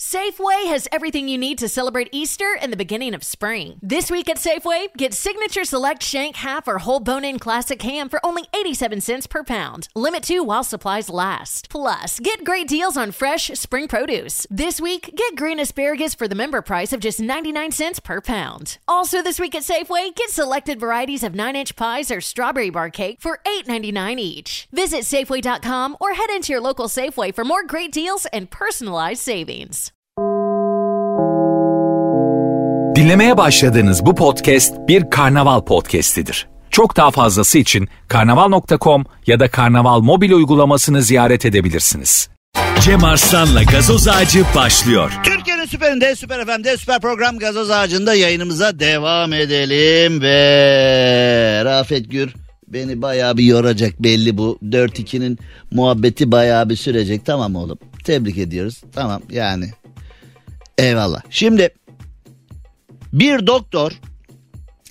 Safeway has everything you need to celebrate Easter and the beginning of spring. This week at Safeway, get Signature Select Shank Half or Whole Bone In Classic Ham for only 87 cents per pound. Limit 2 while supplies last. Plus, get great deals on fresh spring produce. This week, get green asparagus for the member price of just 99 cents per pound. Also this week at Safeway, get selected varieties of 9-inch pies or strawberry bar cake for $8.99 each. Visit Safeway.com or head into your local Safeway for more great deals and personalized savings. Dinlemeye başladığınız bu podcast bir karnaval podcastidir. Çok daha fazlası için karnaval.com ya da karnaval mobil uygulamasını ziyaret edebilirsiniz. Cem Arslan'la gazoz ağacı başlıyor. Türkiye'nin süperinde, süper FM'de, süper program Gazoz Ağacı'nda yayınımıza devam edelim ve Rafet Gür beni bayağı bir yoracak belli bu 4-2'nin muhabbeti bayağı bir sürecek tamam oğlum tebrik ediyoruz tamam yani eyvallah şimdi bir doktor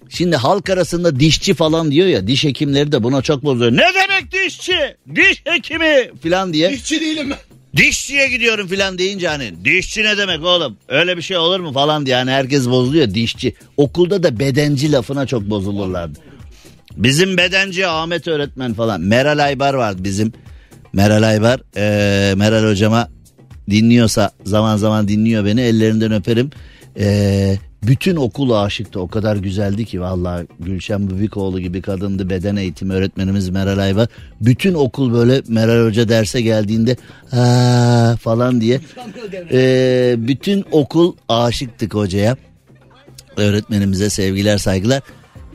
şimdi halk arasında dişçi falan diyor ya diş hekimleri de buna çok bozuyor ne demek dişçi diş hekimi falan diye Dişçi değilim ben. Dişçiye gidiyorum filan deyince hani dişçi ne demek oğlum öyle bir şey olur mu falan diye hani herkes bozuluyor dişçi. Okulda da bedenci lafına çok bozulurlardı. Bizim bedenci Ahmet öğretmen falan Meral Aybar vardı bizim. Meral Aybar eee, Meral hocama dinliyorsa zaman zaman dinliyor beni ellerinden öperim. Eee, bütün okul aşıktı o kadar güzeldi ki vallahi Gülşen Bubikoğlu gibi kadındı beden eğitimi öğretmenimiz Meral Aybar. Bütün okul böyle Meral Hoca derse geldiğinde "Aa" falan diye eee, bütün okul aşıktık hocaya öğretmenimize sevgiler saygılar.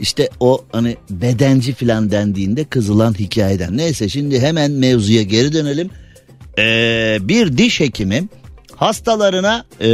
İşte o hani bedenci filan dendiğinde kızılan hikayeden. Neyse şimdi hemen mevzuya geri dönelim. Ee, bir diş hekimi hastalarına ee,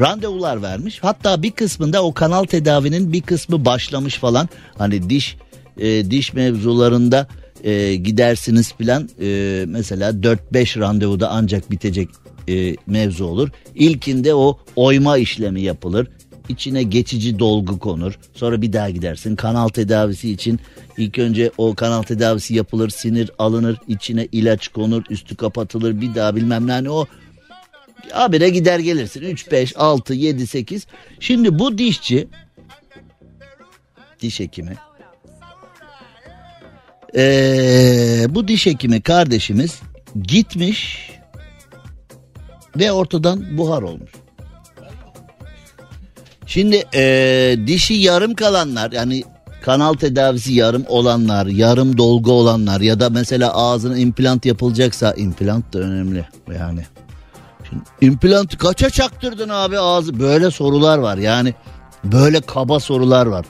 randevular vermiş. Hatta bir kısmında o kanal tedavinin bir kısmı başlamış falan. Hani diş ee, diş mevzularında ee, gidersiniz filan ee, mesela 4-5 randevuda ancak bitecek ee, mevzu olur. İlkinde o oyma işlemi yapılır içine geçici dolgu konur. Sonra bir daha gidersin. Kanal tedavisi için ilk önce o kanal tedavisi yapılır, sinir alınır, içine ilaç konur, üstü kapatılır, bir daha bilmem ne hani o habire gider gelirsin. 3 5 6 7 8. Şimdi bu dişçi diş hekimi ee, bu diş hekimi kardeşimiz gitmiş ve ortadan buhar olmuş. Şimdi eee, dişi yarım kalanlar yani kanal tedavisi yarım olanlar, yarım dolgu olanlar ya da mesela ağzına implant yapılacaksa implant da önemli yani. Şimdi implant kaça çaktırdın abi ağzı böyle sorular var yani böyle kaba sorular var.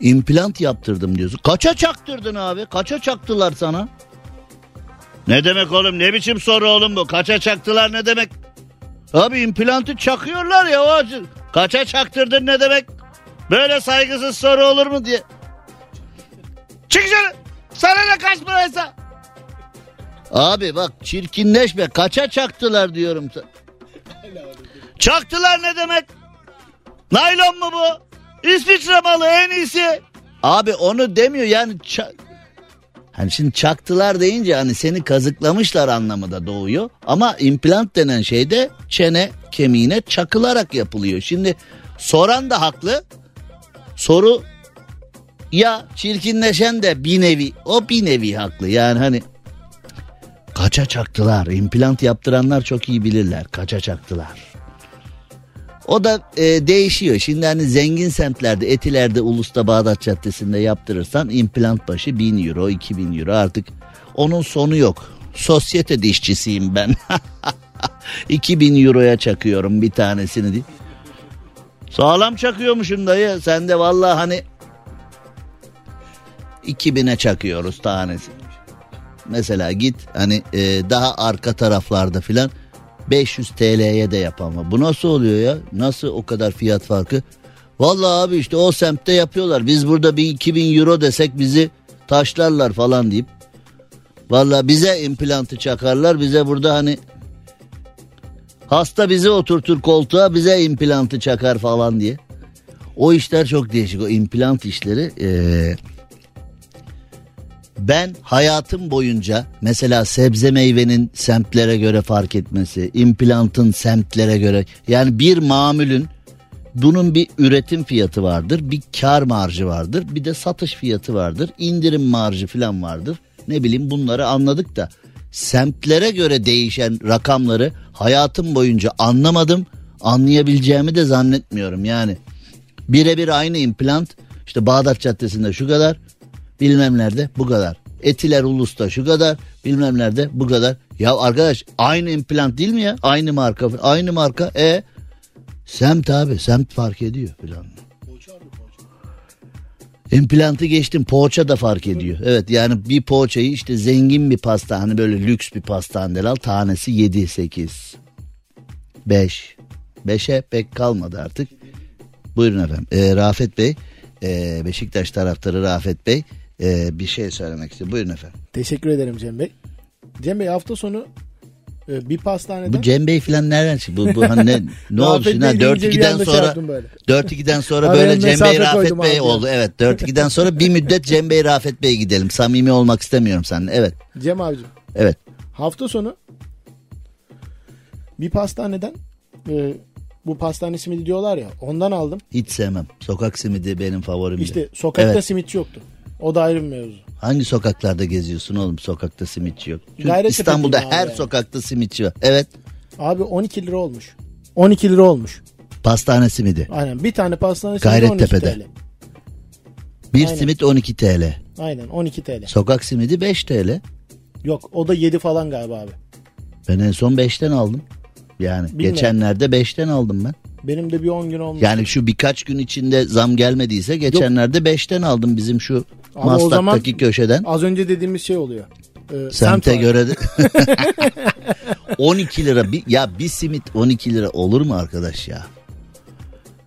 İmplant yaptırdım diyorsun. Kaça çaktırdın abi? Kaça çaktılar sana? Ne demek oğlum? Ne biçim soru oğlum bu? Kaça çaktılar ne demek? Abi implantı çakıyorlar ya o acı. Kaça çaktırdın ne demek? Böyle saygısız soru olur mu diye. Çık dışarı. Sana ne kaç paraysa. Abi bak çirkinleşme. Kaça çaktılar diyorum. Çaktılar ne demek? Naylon mu bu? İsviçre malı en iyisi. Abi onu demiyor yani ça- Hani şimdi çaktılar deyince hani seni kazıklamışlar anlamı da doğuyor. Ama implant denen şey de çene kemiğine çakılarak yapılıyor. Şimdi soran da haklı. Soru ya çirkinleşen de bir nevi o bir nevi haklı. Yani hani kaça çaktılar. implant yaptıranlar çok iyi bilirler. Kaça çaktılar. O da e, değişiyor. Şimdi hani zengin semtlerde, Etiler'de, Ulus'ta, Bağdat Caddesi'nde yaptırırsan implant başı 1000 euro, 2000 euro artık onun sonu yok. Sosyete dişçisiyim ben. 2000 euroya çakıyorum bir tanesini. diye. Sağlam çakıyormuşum dayı. Sen de vallahi hani 2000'e çakıyoruz tanesi. Mesela git hani e, daha arka taraflarda filan 500 TL'ye de yap ama. Bu nasıl oluyor ya? Nasıl o kadar fiyat farkı? Vallahi abi işte o semtte yapıyorlar. Biz burada bir 2000 euro desek bizi taşlarlar falan deyip. Vallahi bize implantı çakarlar. Bize burada hani hasta bizi oturtur koltuğa bize implantı çakar falan diye. O işler çok değişik. O implant işleri eee Ben hayatım boyunca mesela sebze meyvenin semtlere göre fark etmesi, implantın semtlere göre yani bir mamülün bunun bir üretim fiyatı vardır, bir kar marjı vardır, bir de satış fiyatı vardır, indirim marjı falan vardır. Ne bileyim bunları anladık da semtlere göre değişen rakamları hayatım boyunca anlamadım. Anlayabileceğimi de zannetmiyorum yani. Birebir aynı implant işte Bağdat Caddesi'nde şu kadar bilmem nerede bu kadar. Etiler Ulus'ta şu kadar bilmem nerede bu kadar. Ya arkadaş aynı implant değil mi ya? Aynı marka aynı marka e semt abi semt fark ediyor falan. İmplantı geçtim poğaça da fark ediyor. Evet yani bir poğaçayı işte zengin bir pasta hani böyle lüks bir pastaneden al tanesi 7 8 5 5'e pek kalmadı artık. Buyurun efendim. Ee, Rafet Bey e, Beşiktaş taraftarı Rafet Bey e, bir şey söylemek istiyor. Buyurun efendim. Teşekkür ederim Cem Bey. Cem Bey hafta sonu e, bir pastaneden... Bu Cem Bey falan nereden çıktı? Bu, bu hani ne, ne oldu şimdi? Ha, Bey deyince bir 4-2'den anda şey sonra yaptım böyle. 4-2'den sonra böyle Cem Bey Rafet Bey abi. oldu. Evet 4-2'den sonra bir müddet Cem Bey Rafet Bey gidelim. Samimi olmak istemiyorum seninle. Evet. Cem abicim Evet. hafta sonu bir pastaneden e, bu pastane simidi diyorlar ya ondan aldım. Hiç sevmem. Sokak simidi benim favorimdi. İşte sokakta Evet. simitçi yoktu. O da ayrı bir mevzu. Hangi sokaklarda geziyorsun oğlum? Sokakta simitçi yok. Çünkü Gayrettepe İstanbul'da her yani. sokakta simitçi var. Evet. Abi 12 lira olmuş. 12 lira olmuş. Pastane simidi. Aynen bir tane pastane simidi 12 Gayrettepe'de. TL. Bir Aynen. simit 12 TL. Aynen 12 TL. Sokak simidi 5 TL. Yok o da 7 falan galiba abi. Ben en son 5'ten aldım. Yani Bilmiyorum. geçenlerde 5'ten aldım ben. Benim de bir 10 gün olmuş. Yani şu birkaç gün içinde zam gelmediyse geçenlerde 5'ten aldım bizim şu Ama o Maslak'taki zaman- köşeden. Az önce dediğimiz şey oluyor. Ee, semt Semte var. göre de 12 lira bir, ya bir simit 12 lira olur mu arkadaş ya?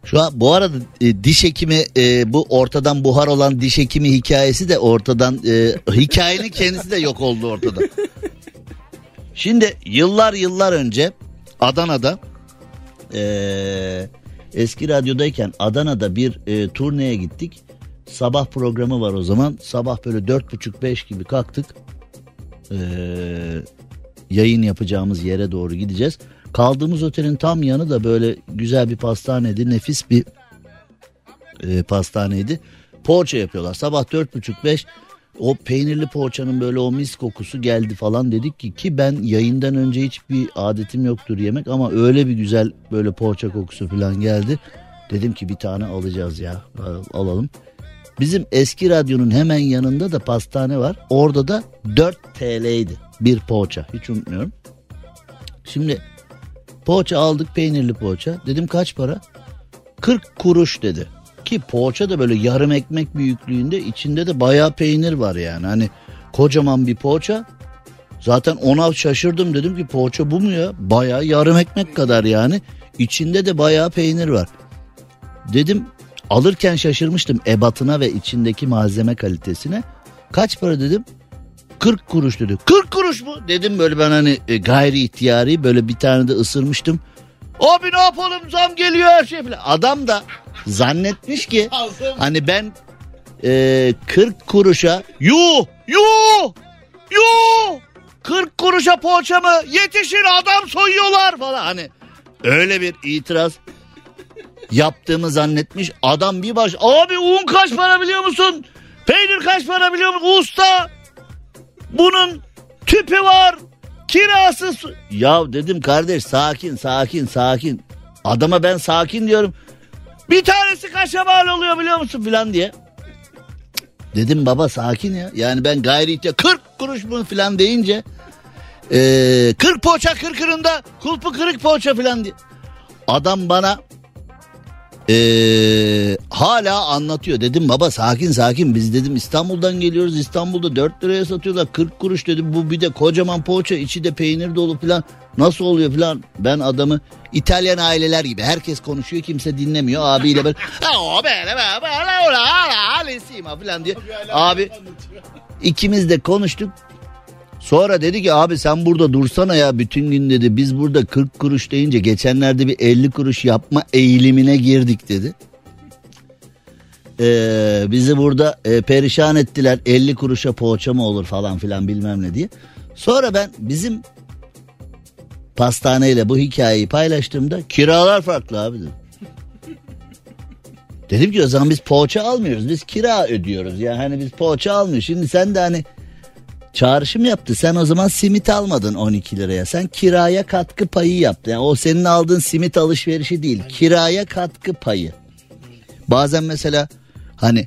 Şu an bu arada e, diş hekimi e, bu ortadan buhar olan diş hekimi hikayesi de ortadan e, hikayenin kendisi de yok oldu ortada. Şimdi yıllar yıllar önce Adana'da e, eski radyodayken Adana'da bir e, turneye gittik. Sabah programı var o zaman. Sabah böyle dört buçuk beş gibi kalktık. Ee, yayın yapacağımız yere doğru gideceğiz. Kaldığımız otelin tam yanı da böyle güzel bir pastaneydi. Nefis bir e, pastaneydi. Poğaça yapıyorlar. Sabah dört buçuk beş o peynirli poğaçanın böyle o mis kokusu geldi falan dedik ki ki ben yayından önce hiçbir adetim yoktur yemek ama öyle bir güzel böyle poğaça kokusu falan geldi. Dedim ki bir tane alacağız ya al- alalım. Bizim eski radyonun hemen yanında da pastane var. Orada da 4 TL'ydi bir poğaça. Hiç unutmuyorum. Şimdi poğaça aldık peynirli poğaça. Dedim kaç para? 40 kuruş dedi. Ki poğaça da böyle yarım ekmek büyüklüğünde içinde de bayağı peynir var yani. Hani kocaman bir poğaça. Zaten ona şaşırdım dedim ki poğaça bu mu ya? Bayağı yarım ekmek kadar yani. İçinde de bayağı peynir var. Dedim alırken şaşırmıştım ebatına ve içindeki malzeme kalitesine. Kaç para dedim? 40 kuruş dedi. 40 kuruş mu? Dedim böyle ben hani e, gayri ihtiyari böyle bir tane de ısırmıştım. Abi ne yapalım zam geliyor her şey falan. Adam da zannetmiş ki hani ben e, 40 kuruşa yuh yuh yuh 40 kuruşa poğaça mı yetişir adam soyuyorlar falan hani öyle bir itiraz yaptığımı zannetmiş. Adam bir baş abi un kaç para biliyor musun? Peynir kaç para biliyor musun? Usta bunun tüpü var. Kirası Ya dedim kardeş sakin sakin sakin. Adama ben sakin diyorum. Bir tanesi kaça mal oluyor biliyor musun filan diye. Dedim baba sakin ya. Yani ben gayri ihtiyar 40 kuruş mu filan deyince eee 40 poğaça kırkırında kulpu kırık poğaça filan diye. Adam bana ee, hala anlatıyor. Dedim baba sakin sakin biz dedim İstanbul'dan geliyoruz. İstanbul'da 4 liraya satıyorlar 40 kuruş dedim. Bu bir de kocaman poğaça içi de peynir dolu falan. Nasıl oluyor falan. Ben adamı İtalyan aileler gibi herkes konuşuyor kimse dinlemiyor. Abiyle böyle falan diye. Abi ikimiz de konuştuk. Sonra dedi ki abi sen burada dursana ya bütün gün dedi. Biz burada 40 kuruş deyince geçenlerde bir 50 kuruş yapma eğilimine girdik dedi. e, bizi burada e, perişan ettiler. 50 kuruşa poğaça mı olur falan filan bilmem ne diye. Sonra ben bizim pastaneyle bu hikayeyi paylaştığımda kiralar farklı abi dedim. Dedim ki o zaman biz poğaça almıyoruz. Biz kira ödüyoruz. Yani hani biz poğaça almıyoruz. Şimdi sen de hani çağrışım yaptı. Sen o zaman simit almadın 12 liraya. Sen kiraya katkı payı yaptın. Yani o senin aldığın simit alışverişi değil. Kiraya katkı payı. Bazen mesela hani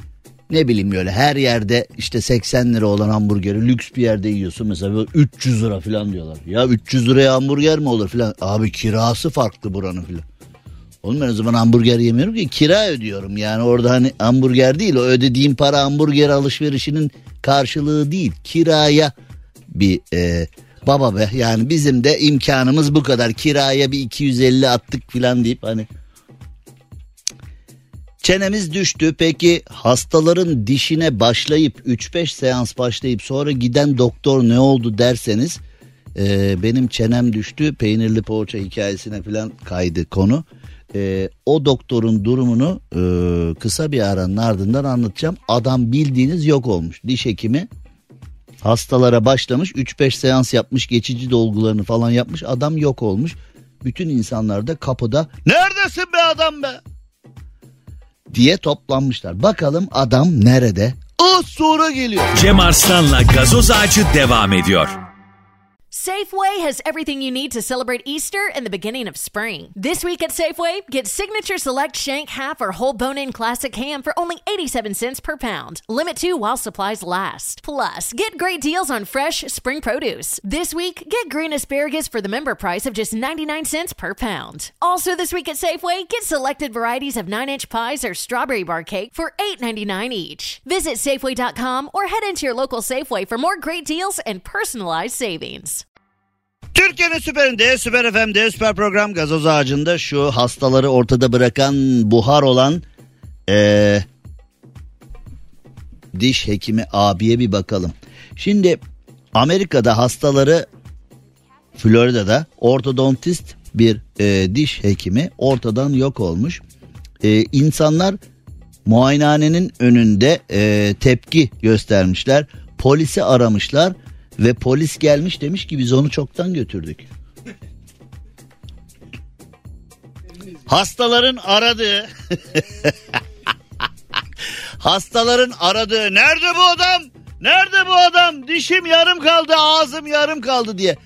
ne bileyim böyle her yerde işte 80 lira olan hamburgeri lüks bir yerde yiyorsun mesela böyle 300 lira falan diyorlar. Ya 300 liraya hamburger mi olur falan. Abi kirası farklı buranın falan. Oğlum ben o zaman hamburger yemiyorum ki kira ödüyorum. Yani orada hani hamburger değil o ödediğim para hamburger alışverişinin karşılığı değil. Kiraya bir e, baba be yani bizim de imkanımız bu kadar. Kiraya bir 250 attık falan deyip hani Çenemiz düştü. Peki hastaların dişine başlayıp 3-5 seans başlayıp sonra giden doktor ne oldu derseniz e, benim çenem düştü peynirli poğaça hikayesine falan kaydı konu. E, o doktorun durumunu e, kısa bir aranın ardından anlatacağım. Adam bildiğiniz yok olmuş. Diş hekimi hastalara başlamış 3-5 seans yapmış geçici dolgularını falan yapmış adam yok olmuş. Bütün insanlar da kapıda neredesin be adam be diye toplanmışlar. Bakalım adam nerede? Az sonra geliyor. Cem Arslan'la gazoz ağacı devam ediyor. Safeway has everything you need to celebrate Easter and the beginning of spring. This week at Safeway, get Signature Select Shank Half or Whole Bone In Classic Ham for only 87 cents per pound. Limit two while supplies last. Plus, get great deals on fresh spring produce. This week, get green asparagus for the member price of just 99 cents per pound. Also, this week at Safeway, get selected varieties of 9 inch pies or strawberry bar cake for $8.99 each. Visit Safeway.com or head into your local Safeway for more great deals and personalized savings. Türkiye'nin süperinde, süper FM'de, süper program gazoz ağacında şu hastaları ortada bırakan buhar olan ee, diş hekimi abiye bir bakalım. Şimdi Amerika'da hastaları Florida'da ortodontist bir e, diş hekimi ortadan yok olmuş. E, insanlar muayenehanenin önünde e, tepki göstermişler. Polisi aramışlar ve polis gelmiş demiş ki biz onu çoktan götürdük. Hastaların aradığı Hastaların aradığı nerede bu adam? Nerede bu adam? Dişim yarım kaldı, ağzım yarım kaldı diye.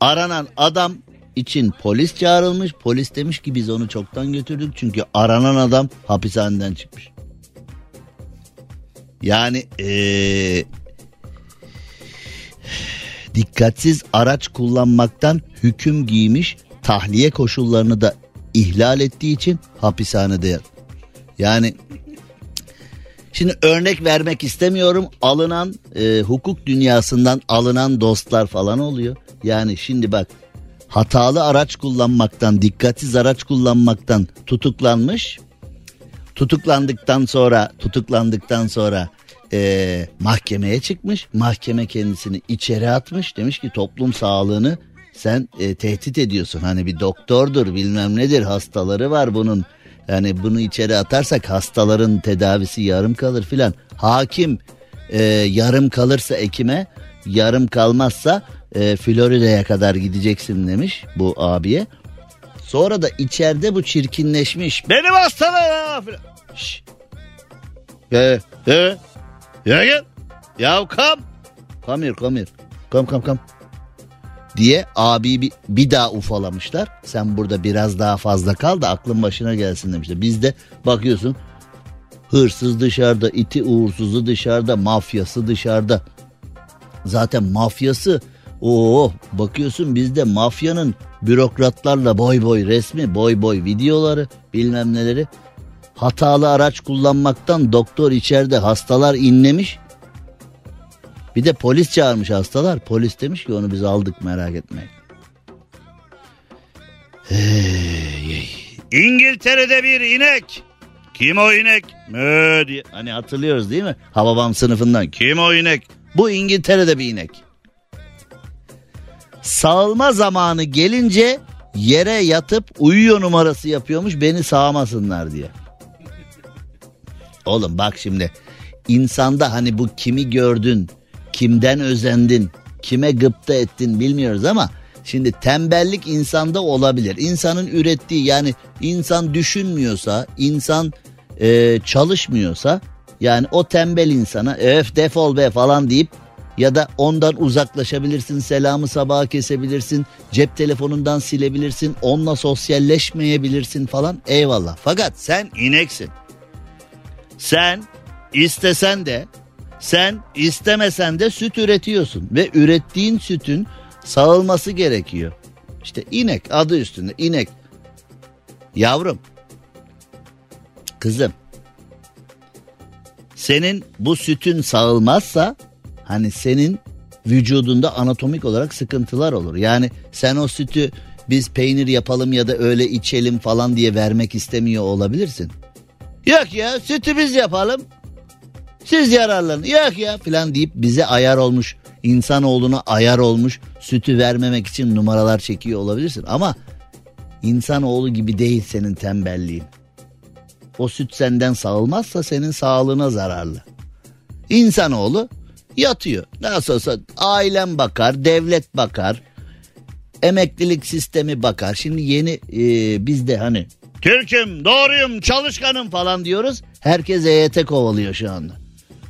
Aranan adam için polis çağrılmış. Polis demiş ki biz onu çoktan götürdük. Çünkü aranan adam hapishaneden çıkmış. Yani ee, dikkatsiz araç kullanmaktan hüküm giymiş tahliye koşullarını da ihlal ettiği için hapishanede yani şimdi örnek vermek istemiyorum. Alınan e, hukuk dünyasından alınan dostlar falan oluyor. Yani şimdi bak hatalı araç kullanmaktan dikkatsiz araç kullanmaktan tutuklanmış. Tutuklandıktan sonra tutuklandıktan sonra e, mahkemeye çıkmış. Mahkeme kendisini içeri atmış. Demiş ki toplum sağlığını sen e, tehdit ediyorsun. Hani bir doktordur bilmem nedir hastaları var bunun. Yani bunu içeri atarsak hastaların tedavisi yarım kalır filan. Hakim e, yarım kalırsa Ekim'e yarım kalmazsa e, Florida'ya kadar gideceksin demiş bu abiye. Sonra da içeride bu çirkinleşmiş. Benim hastalar filan. Şş. Ee, ee, ya gel. Ya come. Come here come here. Come come come. Diye abi bir, bir daha ufalamışlar. Sen burada biraz daha fazla kal da aklın başına gelsin demişler. Biz de bakıyorsun hırsız dışarıda, iti uğursuzu dışarıda, mafyası dışarıda. Zaten mafyası o bakıyorsun bizde mafyanın bürokratlarla boy boy resmi, boy boy videoları bilmem neleri hatalı araç kullanmaktan doktor içeride hastalar inlemiş. Bir de polis çağırmış hastalar. Polis demiş ki onu biz aldık merak etmeyin. Hey, İngiltere'de bir inek. Kim o inek? Mö diye. Hani hatırlıyoruz değil mi? Hababam sınıfından. Kim o inek? Bu İngiltere'de bir inek. Sağılma zamanı gelince yere yatıp uyuyor numarası yapıyormuş beni sağmasınlar diye. Oğlum bak şimdi insanda hani bu kimi gördün, kimden özendin, kime gıpta ettin bilmiyoruz ama şimdi tembellik insanda olabilir. İnsanın ürettiği yani insan düşünmüyorsa, insan e, çalışmıyorsa yani o tembel insana öf defol be falan deyip ya da ondan uzaklaşabilirsin, selamı sabaha kesebilirsin, cep telefonundan silebilirsin, onunla sosyalleşmeyebilirsin falan eyvallah. Fakat sen ineksin. Sen istesen de sen istemesen de süt üretiyorsun ve ürettiğin sütün sağılması gerekiyor. İşte inek adı üstünde inek. Yavrum. Kızım. Senin bu sütün sağılmazsa hani senin vücudunda anatomik olarak sıkıntılar olur. Yani sen o sütü biz peynir yapalım ya da öyle içelim falan diye vermek istemiyor olabilirsin. Yok ya sütü biz yapalım. Siz yararlanın. Yok ya filan deyip bize ayar olmuş. insanoğluna ayar olmuş. Sütü vermemek için numaralar çekiyor olabilirsin. Ama insanoğlu gibi değil senin tembelliğin. O süt senden sağılmazsa senin sağlığına zararlı. İnsanoğlu yatıyor. Nasıl olsa ailem bakar, devlet bakar, emeklilik sistemi bakar. Şimdi yeni e, bizde hani Türk'üm, doğruyum, çalışkanım falan diyoruz. Herkes EYT kovalıyor şu anda.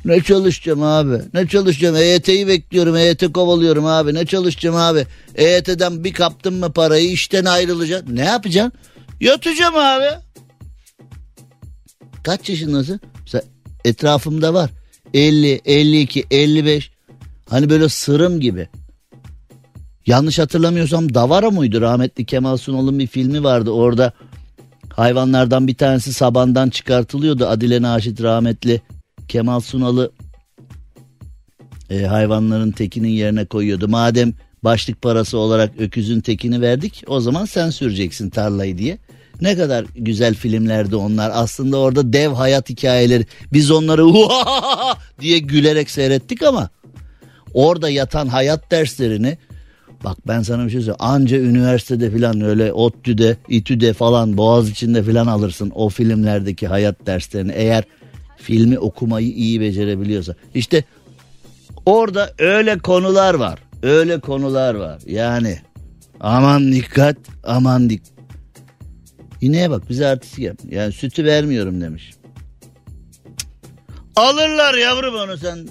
Ne çalışacağım abi? Ne çalışacağım? EYT'yi bekliyorum. EYT kovalıyorum abi. Ne çalışacağım abi? EYT'den bir kaptım mı parayı işten ayrılacak. Ne yapacaksın? Yatacağım abi. Kaç yaşındasın? Mesela etrafımda var. 50, 52, 55. Hani böyle sırım gibi. Yanlış hatırlamıyorsam Davara mıydı? Rahmetli Kemal Sunal'ın bir filmi vardı. Orada hayvanlardan bir tanesi sabandan çıkartılıyordu. Adile Naşit rahmetli Kemal Sunal'ı e, hayvanların tekinin yerine koyuyordu. Madem başlık parası olarak öküzün tekini verdik o zaman sen süreceksin tarlayı diye. Ne kadar güzel filmlerdi onlar. Aslında orada dev hayat hikayeleri. Biz onları diye gülerek seyrettik ama orada yatan hayat derslerini bak ben sana bir şey söyleyeyim. Anca üniversitede falan öyle ODTÜ'de, İTÜ'de falan Boğaz içinde falan alırsın o filmlerdeki hayat derslerini. Eğer filmi okumayı iyi becerebiliyorsa. İşte orada öyle konular var. Öyle konular var. Yani aman dikkat, aman dikkat. İneğe bak bize artistik yap. Yani sütü vermiyorum demiş. Alırlar yavrum onu sen.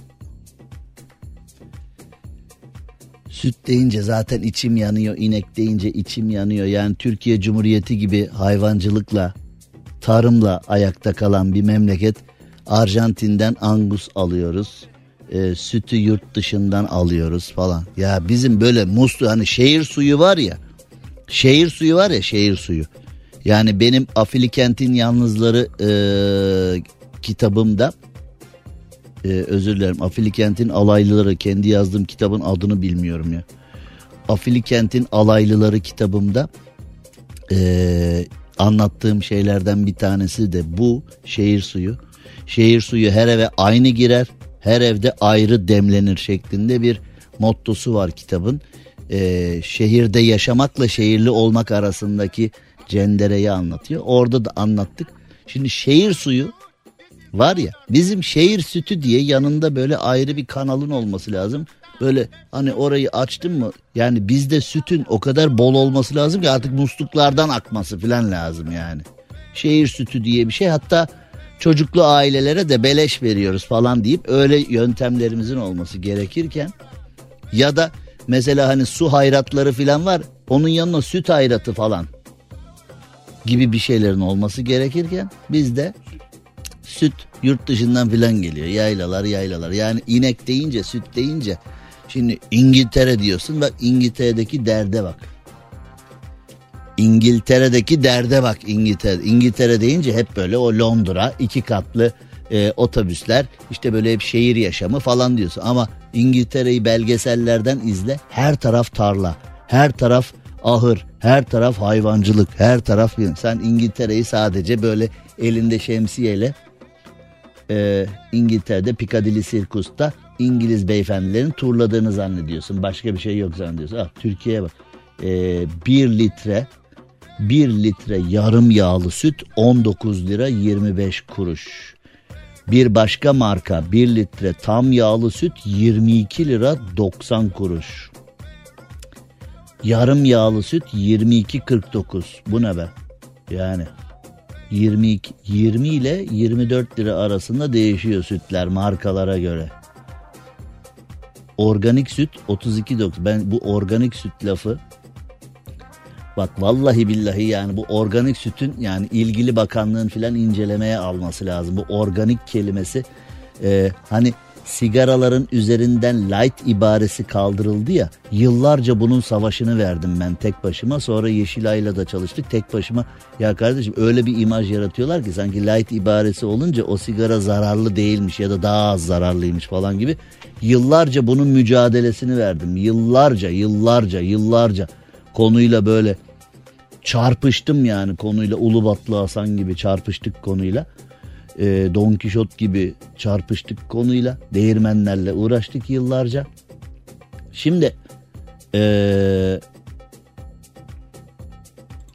Süt deyince zaten içim yanıyor. inek deyince içim yanıyor. Yani Türkiye Cumhuriyeti gibi hayvancılıkla, tarımla ayakta kalan bir memleket. Arjantin'den angus alıyoruz. E, sütü yurt dışından alıyoruz falan. Ya bizim böyle muslu hani şehir suyu var ya. Şehir suyu var ya şehir suyu. Yani benim Afilikent'in Yalnızları e, kitabımda e, özür dilerim Afilikent'in Alaylıları kendi yazdığım kitabın adını bilmiyorum ya. Afilikent'in Alaylıları kitabımda e, anlattığım şeylerden bir tanesi de bu şehir suyu. Şehir suyu her eve aynı girer, her evde ayrı demlenir şeklinde bir mottosu var kitabın. Ee, şehirde yaşamakla şehirli olmak arasındaki cendereyi anlatıyor. Orada da anlattık. Şimdi şehir suyu var ya bizim şehir sütü diye yanında böyle ayrı bir kanalın olması lazım. Böyle hani orayı açtın mı yani bizde sütün o kadar bol olması lazım ki artık musluklardan akması falan lazım yani. Şehir sütü diye bir şey hatta çocuklu ailelere de beleş veriyoruz falan deyip öyle yöntemlerimizin olması gerekirken ya da mesela hani su hayratları falan var onun yanına süt hayratı falan gibi bir şeylerin olması gerekirken bizde süt yurt dışından filan geliyor. Yaylalar yaylalar. Yani inek deyince süt deyince şimdi İngiltere diyorsun bak İngiltere'deki derde bak. İngiltere'deki derde bak İngiltere. İngiltere deyince hep böyle o Londra iki katlı e, otobüsler işte böyle hep şehir yaşamı falan diyorsun. Ama İngiltere'yi belgesellerden izle her taraf tarla her taraf ahır, her taraf hayvancılık, her taraf sen İngiltere'yi sadece böyle elinde şemsiyeyle e, İngiltere'de Piccadilly Circus'ta İngiliz beyefendilerin turladığını zannediyorsun. Başka bir şey yok zannediyorsun. Ah, Türkiye'ye bak. E, bir litre bir litre yarım yağlı süt 19 lira 25 kuruş. Bir başka marka 1 litre tam yağlı süt 22 lira 90 kuruş. Yarım yağlı süt 22.49. Bu ne be? Yani 22 20 ile 24 lira arasında değişiyor sütler markalara göre. Organik süt 32.9. Ben bu organik süt lafı bak vallahi billahi yani bu organik sütün yani ilgili bakanlığın filan incelemeye alması lazım. Bu organik kelimesi e, hani sigaraların üzerinden light ibaresi kaldırıldı ya yıllarca bunun savaşını verdim ben tek başıma. Sonra Yeşilay'la da çalıştık tek başıma. Ya kardeşim öyle bir imaj yaratıyorlar ki sanki light ibaresi olunca o sigara zararlı değilmiş ya da daha az zararlıymış falan gibi. Yıllarca bunun mücadelesini verdim. Yıllarca yıllarca yıllarca konuyla böyle çarpıştım yani konuyla Ulubatlı Hasan gibi çarpıştık konuyla e, Don Kişot gibi çarpıştık konuyla. Değirmenlerle uğraştık yıllarca. Şimdi e,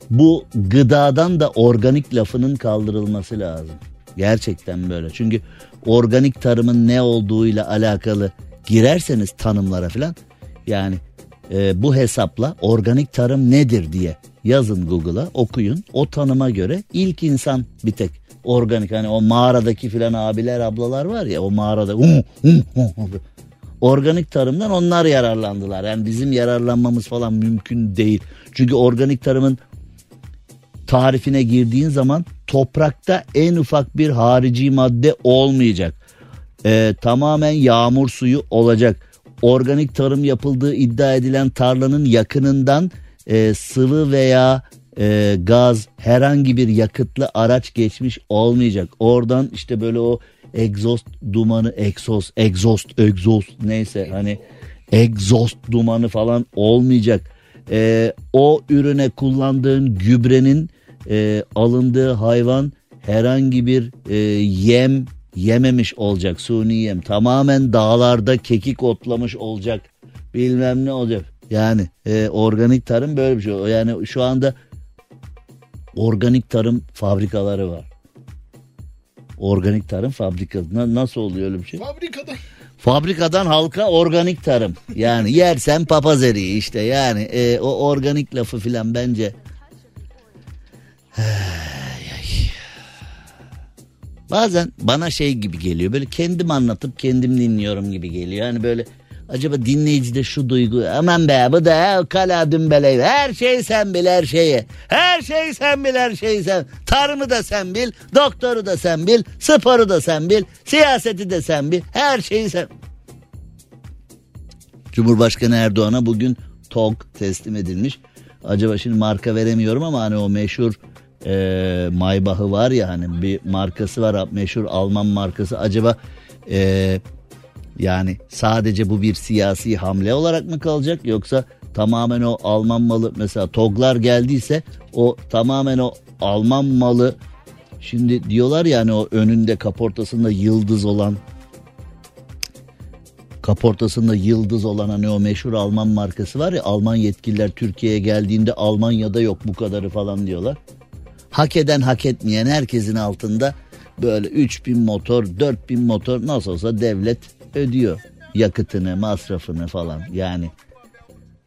bu gıdadan da organik lafının kaldırılması lazım. Gerçekten böyle. Çünkü organik tarımın ne olduğuyla alakalı girerseniz tanımlara falan yani e, bu hesapla organik tarım nedir diye yazın Google'a okuyun. O tanıma göre ilk insan bir tek organik hani o mağaradaki filan abiler ablalar var ya o mağarada organik tarımdan onlar yararlandılar. Yani bizim yararlanmamız falan mümkün değil. Çünkü organik tarımın tarifine girdiğin zaman toprakta en ufak bir harici madde olmayacak. Ee, tamamen yağmur suyu olacak. Organik tarım yapıldığı iddia edilen tarlanın yakınından e, sıvı veya e, gaz herhangi bir yakıtlı araç geçmiş olmayacak. Oradan işte böyle o egzoz dumanı egzoz egzoz egzoz neyse hani egzoz dumanı falan olmayacak. E, o ürüne kullandığın gübrenin e, alındığı hayvan herhangi bir e, yem yememiş olacak. Suni yem. Tamamen dağlarda kekik otlamış olacak. Bilmem ne olacak. Yani e, organik tarım böyle bir şey. Yani şu anda organik tarım fabrikaları var. Organik tarım fabrikası. Na, nasıl oluyor öyle bir şey? Fabrikadan. Fabrikadan halka organik tarım. Yani yersen papaz eriği işte yani e, o organik lafı filan bence. Bazen bana şey gibi geliyor böyle kendim anlatıp kendim dinliyorum gibi geliyor. Yani böyle Acaba dinleyicide şu duygu aman be bu da kala dümbeley her şey sen bil her şeyi. Her şey sen bil her şeyi sen. Tarımı da sen bil, doktoru da sen bil, sporu da sen bil, siyaseti de sen bil, her şeyi sen. Cumhurbaşkanı Erdoğan'a bugün TOG teslim edilmiş. Acaba şimdi marka veremiyorum ama hani o meşhur e, Maybach'ı var ya hani bir markası var meşhur Alman markası. Acaba e, yani sadece bu bir siyasi hamle olarak mı kalacak yoksa tamamen o Alman malı mesela TOG'lar geldiyse o tamamen o Alman malı şimdi diyorlar yani o önünde kaportasında yıldız olan kaportasında yıldız olan hani o meşhur Alman markası var ya Alman yetkililer Türkiye'ye geldiğinde Almanya'da yok bu kadarı falan diyorlar. Hak eden hak etmeyen herkesin altında böyle 3000 motor 4000 motor nasıl olsa devlet ödüyor yakıtını, masrafını falan. Yani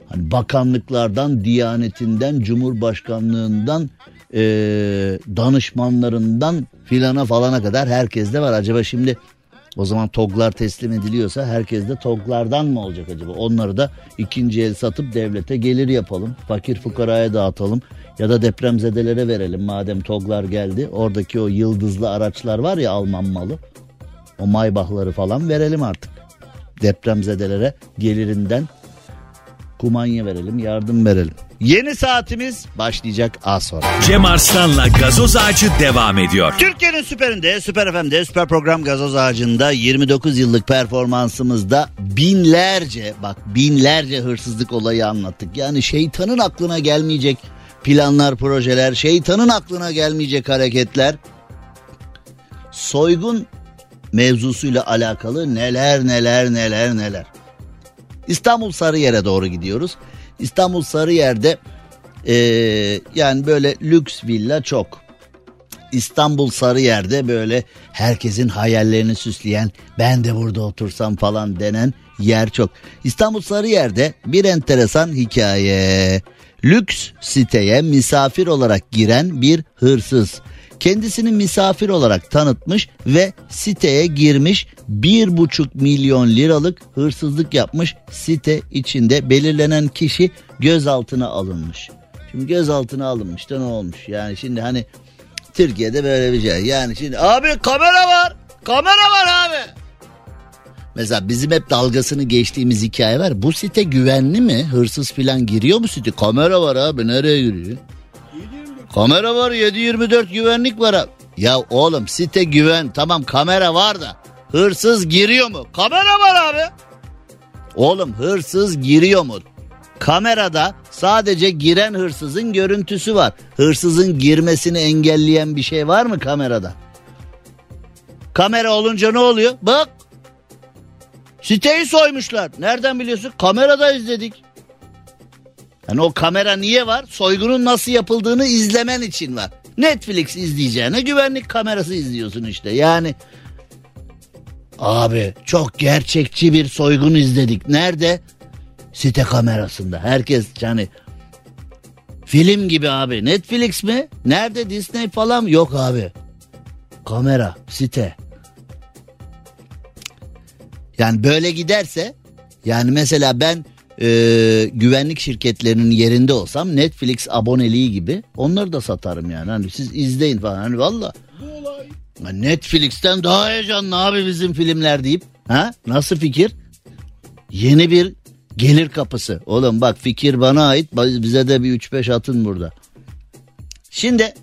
hani bakanlıklardan, diyanetinden, cumhurbaşkanlığından, e, danışmanlarından filana falana kadar herkeste var. Acaba şimdi o zaman TOG'lar teslim ediliyorsa herkes de TOG'lardan mı olacak acaba? Onları da ikinci el satıp devlete gelir yapalım. Fakir fukaraya dağıtalım ya da depremzedelere verelim. Madem TOG'lar geldi oradaki o yıldızlı araçlar var ya Alman malı. O maybahları falan verelim artık. Depremzedelere gelirinden kumanya verelim, yardım verelim. Yeni saatimiz başlayacak az sonra. Cem Arslan'la gazoz ağacı devam ediyor. Türkiye'nin süperinde, süper FM'de, süper program gazoz ağacında 29 yıllık performansımızda binlerce, bak binlerce hırsızlık olayı anlattık. Yani şeytanın aklına gelmeyecek planlar, projeler, şeytanın aklına gelmeyecek hareketler. Soygun mevzusuyla alakalı neler neler neler neler. İstanbul Sarıyer'e doğru gidiyoruz. İstanbul Sarıyer'de ee, yani böyle lüks villa çok. İstanbul Sarıyer'de böyle herkesin hayallerini süsleyen ben de burada otursam falan denen yer çok. İstanbul Sarıyer'de bir enteresan hikaye. Lüks siteye misafir olarak giren bir hırsız kendisini misafir olarak tanıtmış ve siteye girmiş bir buçuk milyon liralık hırsızlık yapmış site içinde belirlenen kişi gözaltına alınmış. Şimdi gözaltına alınmış da ne olmuş yani şimdi hani Türkiye'de böyle bir şey yani şimdi abi kamera var kamera var abi. Mesela bizim hep dalgasını geçtiğimiz hikaye var. Bu site güvenli mi? Hırsız falan giriyor mu site? Kamera var abi nereye giriyor? Kamera var 7-24 güvenlik var abi. Ya oğlum site güven tamam kamera var da hırsız giriyor mu? Kamera var abi. Oğlum hırsız giriyor mu? Kamerada sadece giren hırsızın görüntüsü var. Hırsızın girmesini engelleyen bir şey var mı kamerada? Kamera olunca ne oluyor? Bak. Siteyi soymuşlar. Nereden biliyorsun? Kamerada izledik. Yani o kamera niye var? Soygunun nasıl yapıldığını izlemen için var. Netflix izleyeceğine güvenlik kamerası izliyorsun işte. Yani abi çok gerçekçi bir soygun izledik. Nerede? Site kamerasında. Herkes yani film gibi abi. Netflix mi? Nerede Disney falan yok abi. Kamera, site. Yani böyle giderse yani mesela ben e, güvenlik şirketlerinin yerinde olsam Netflix aboneliği gibi onları da satarım yani. Hani siz izleyin falan. Hani valla. Netflix'ten daha heyecanlı abi bizim filmler deyip. Ha? Nasıl fikir? Yeni bir gelir kapısı. Oğlum bak fikir bana ait. Bize de bir 3-5 atın burada. Şimdi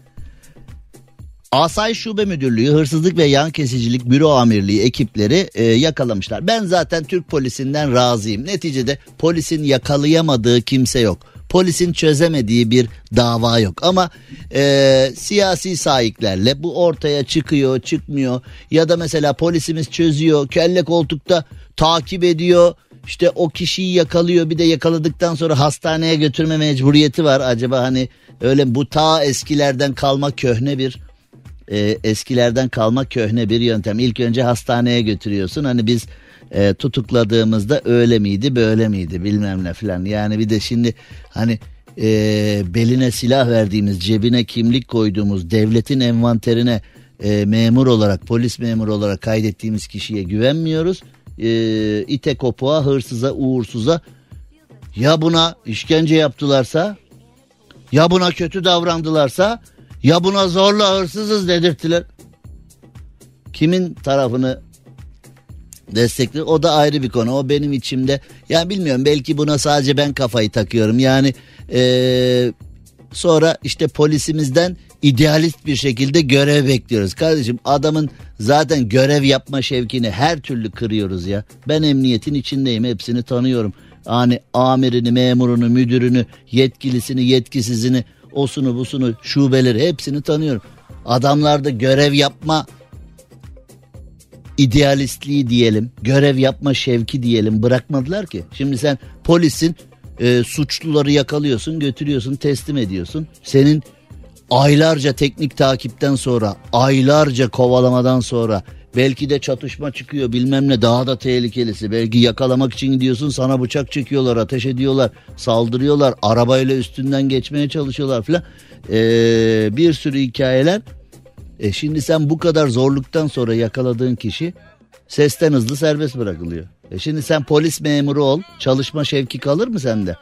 Asay Şube Müdürlüğü Hırsızlık ve Yan Kesicilik Büro Amirliği ekipleri e, yakalamışlar. Ben zaten Türk polisinden razıyım. Neticede polisin yakalayamadığı kimse yok. Polisin çözemediği bir dava yok ama e, siyasi sahiplerle bu ortaya çıkıyor çıkmıyor ya da mesela polisimiz çözüyor kelle koltukta takip ediyor işte o kişiyi yakalıyor bir de yakaladıktan sonra hastaneye götürme mecburiyeti var acaba hani öyle bu ta eskilerden kalma köhne bir e, eskilerden kalma köhne bir yöntem. İlk önce hastaneye götürüyorsun. Hani biz e, tutukladığımızda öyle miydi böyle miydi bilmem ne filan. Yani bir de şimdi hani e, beline silah verdiğimiz cebine kimlik koyduğumuz devletin envanterine e, memur olarak polis memuru olarak kaydettiğimiz kişiye güvenmiyoruz. E, ite kopuğa hırsıza uğursuza ya buna işkence yaptılarsa ya buna kötü davrandılarsa ya buna zorla hırsızız dedirttiler. Kimin tarafını destekli o da ayrı bir konu. O benim içimde. Ya bilmiyorum belki buna sadece ben kafayı takıyorum. Yani ee, sonra işte polisimizden idealist bir şekilde görev bekliyoruz. Kardeşim adamın zaten görev yapma şevkini her türlü kırıyoruz ya. Ben emniyetin içindeyim hepsini tanıyorum. Yani amirini, memurunu, müdürünü, yetkilisini, yetkisizini osunu busunu şubeleri hepsini tanıyorum. Adamlarda görev yapma idealistliği diyelim görev yapma şevki diyelim bırakmadılar ki. Şimdi sen polisin e, suçluları yakalıyorsun götürüyorsun teslim ediyorsun. Senin aylarca teknik takipten sonra aylarca kovalamadan sonra Belki de çatışma çıkıyor bilmem ne daha da tehlikelisi. Belki yakalamak için gidiyorsun sana bıçak çekiyorlar ateş ediyorlar saldırıyorlar arabayla üstünden geçmeye çalışıyorlar filan. Ee, bir sürü hikayeler. E şimdi sen bu kadar zorluktan sonra yakaladığın kişi sesten hızlı serbest bırakılıyor. E şimdi sen polis memuru ol çalışma şevki kalır mı sende?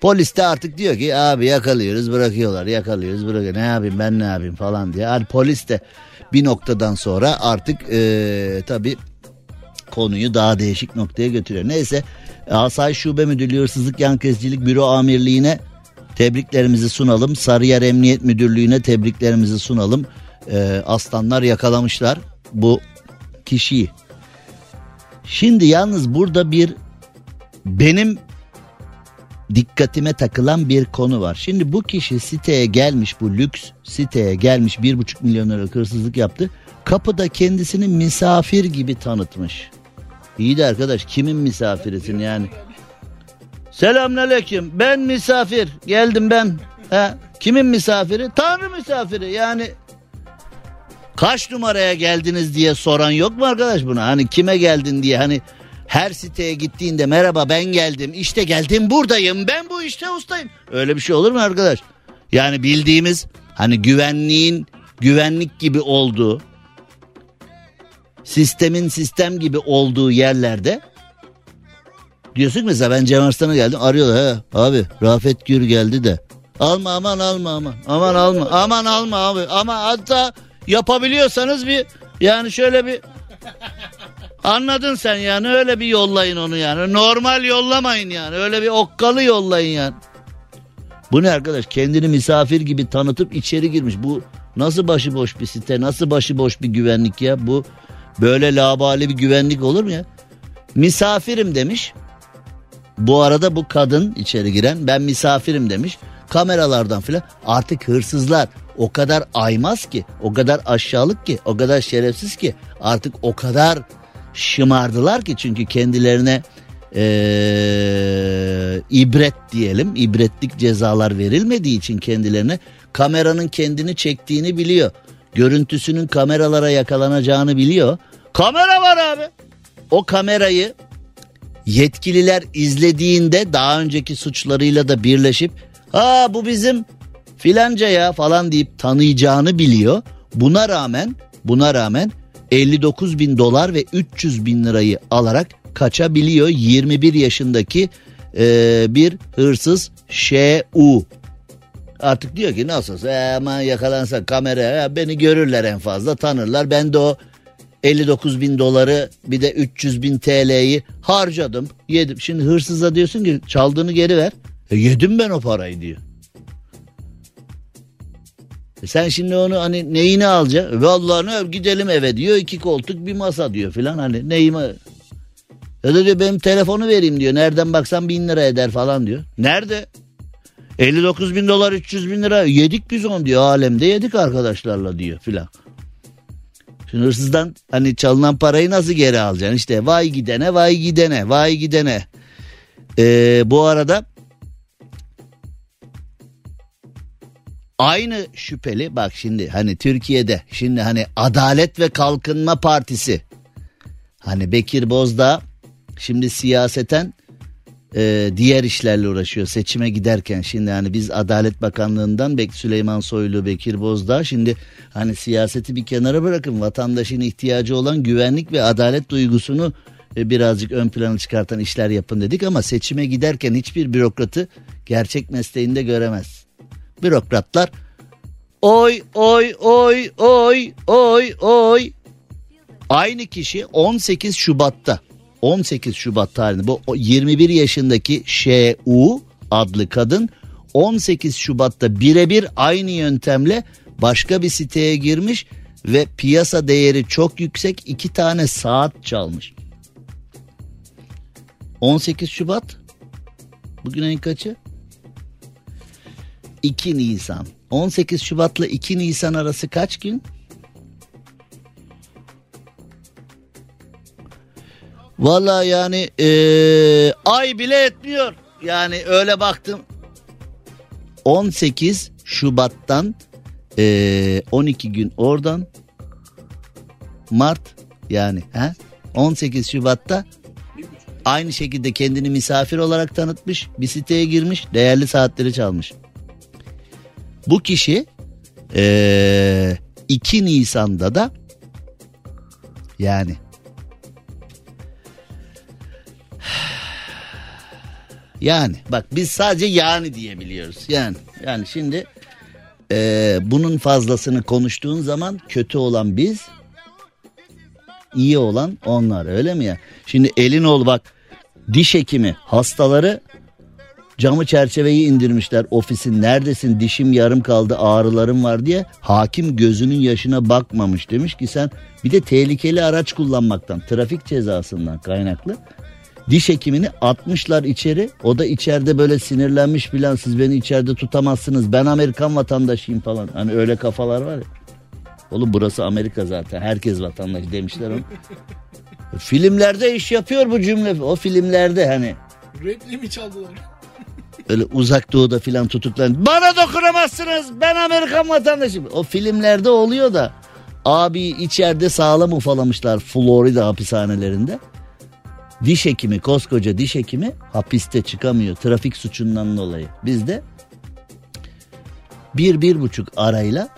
Polis de artık diyor ki abi yakalıyoruz bırakıyorlar yakalıyoruz bırakıyor. Ne yapayım ben ne yapayım falan diye. Yani polis de bir noktadan sonra artık e, tabii konuyu daha değişik noktaya götürüyor. Neyse Asay Şube Müdürlüğü Hırsızlık Yan Kesicilik Büro Amirliği'ne tebriklerimizi sunalım. Sarıyer Emniyet Müdürlüğü'ne tebriklerimizi sunalım. E, aslanlar yakalamışlar bu kişiyi. Şimdi yalnız burada bir benim dikkatime takılan bir konu var. Şimdi bu kişi siteye gelmiş bu lüks siteye gelmiş bir buçuk milyon liralık hırsızlık yaptı. Kapıda kendisini misafir gibi tanıtmış. İyi de arkadaş kimin misafirisin yani? Selamünaleyküm ben misafir geldim ben. Ha, kimin misafiri? Tanrı misafiri yani Kaç numaraya geldiniz diye soran yok mu arkadaş buna? Hani kime geldin diye hani her siteye gittiğinde merhaba ben geldim işte geldim buradayım ben bu işte ustayım. Öyle bir şey olur mu arkadaş? Yani bildiğimiz hani güvenliğin güvenlik gibi olduğu sistemin sistem gibi olduğu yerlerde diyorsun ki mesela ben Cem Arslan'a geldim arıyorlar he abi Rafet Gür geldi de alma aman alma aman aman alma aman alma abi ama hatta yapabiliyorsanız bir yani şöyle bir anladın sen yani öyle bir yollayın onu yani. Normal yollamayın yani öyle bir okkalı yollayın yani. Bu ne arkadaş? Kendini misafir gibi tanıtıp içeri girmiş. Bu nasıl başıboş bir site nasıl başıboş bir güvenlik ya? Bu böyle labali bir güvenlik olur mu ya? Misafirim demiş. Bu arada bu kadın içeri giren ben misafirim demiş. Kameralardan filan. Artık hırsızlar o kadar aymaz ki o kadar aşağılık ki o kadar şerefsiz ki artık o kadar şımardılar ki çünkü kendilerine ee, ibret diyelim ibretlik cezalar verilmediği için kendilerine kameranın kendini çektiğini biliyor. Görüntüsünün kameralara yakalanacağını biliyor. Kamera var abi. O kamerayı yetkililer izlediğinde daha önceki suçlarıyla da birleşip ha bu bizim filanca ya falan deyip tanıyacağını biliyor. Buna rağmen buna rağmen 59 bin dolar ve 300 bin lirayı alarak kaçabiliyor 21 yaşındaki e, bir hırsız Ş.U. Artık diyor ki nasılsa e, aman yakalansa kameraya beni görürler en fazla tanırlar. Ben de o 59 bin doları bir de 300 bin TL'yi harcadım yedim. Şimdi hırsıza diyorsun ki çaldığını geri ver. E, yedim ben o parayı diyor. Sen şimdi onu hani neyini alacaksın? Vallahi ne gidelim eve diyor iki koltuk bir masa diyor filan hani neyime. Ya da diyor benim telefonu vereyim diyor. Nereden baksan bin lira eder falan diyor. Nerede? 59 bin dolar 300 bin lira yedik biz onu diyor. Alemde yedik arkadaşlarla diyor filan. Şimdi hırsızdan hani çalınan parayı nasıl geri alacaksın? İşte vay gidene vay gidene vay gidene. Ee, bu arada aynı şüpheli bak şimdi hani Türkiye'de şimdi hani Adalet ve Kalkınma Partisi. Hani Bekir Bozdağ şimdi siyaseten e, diğer işlerle uğraşıyor seçime giderken. Şimdi hani biz Adalet Bakanlığı'ndan Bek Süleyman Soylu Bekir Bozdağ şimdi hani siyaseti bir kenara bırakın. Vatandaşın ihtiyacı olan güvenlik ve adalet duygusunu e, birazcık ön plana çıkartan işler yapın dedik. Ama seçime giderken hiçbir bürokratı gerçek mesleğinde göremez. Bürokratlar oy oy oy oy oy oy aynı kişi 18 Şubat'ta 18 Şubat tarihinde bu 21 yaşındaki Ş.U. adlı kadın 18 Şubat'ta birebir aynı yöntemle başka bir siteye girmiş ve piyasa değeri çok yüksek iki tane saat çalmış. 18 Şubat bugün ayın kaçı? 2 Nisan. 18 Şubat'la 2 Nisan arası kaç gün? Valla yani ee, ay bile etmiyor. Yani öyle baktım. 18 Şubat'tan ee, 12 gün oradan Mart yani he? 18 Şubat'ta aynı şekilde kendini misafir olarak tanıtmış bir siteye girmiş değerli saatleri çalmış. Bu kişi ee, 2 Nisan'da da yani Yani bak biz sadece yani diyebiliyoruz. Yani yani şimdi e, bunun fazlasını konuştuğun zaman kötü olan biz, iyi olan onlar öyle mi ya? Şimdi elin ol bak diş hekimi hastaları camı çerçeveyi indirmişler ofisin neredesin dişim yarım kaldı ağrılarım var diye hakim gözünün yaşına bakmamış demiş ki sen bir de tehlikeli araç kullanmaktan trafik cezasından kaynaklı diş hekimini atmışlar içeri. O da içeride böyle sinirlenmiş filan siz beni içeride tutamazsınız. Ben Amerikan vatandaşıyım falan. Hani öyle kafalar var ya. Oğlum burası Amerika zaten. Herkes vatandaş demişler onu. filmlerde iş yapıyor bu cümle. O filmlerde hani. Repliğimi çaldılar. Öyle uzak doğuda filan tutuklan. Bana dokunamazsınız. Ben Amerikan vatandaşıyım. O filmlerde oluyor da. Abi içeride sağlam ufalamışlar Florida hapishanelerinde. Diş hekimi koskoca diş hekimi hapiste çıkamıyor trafik suçundan dolayı. Bizde bir bir buçuk arayla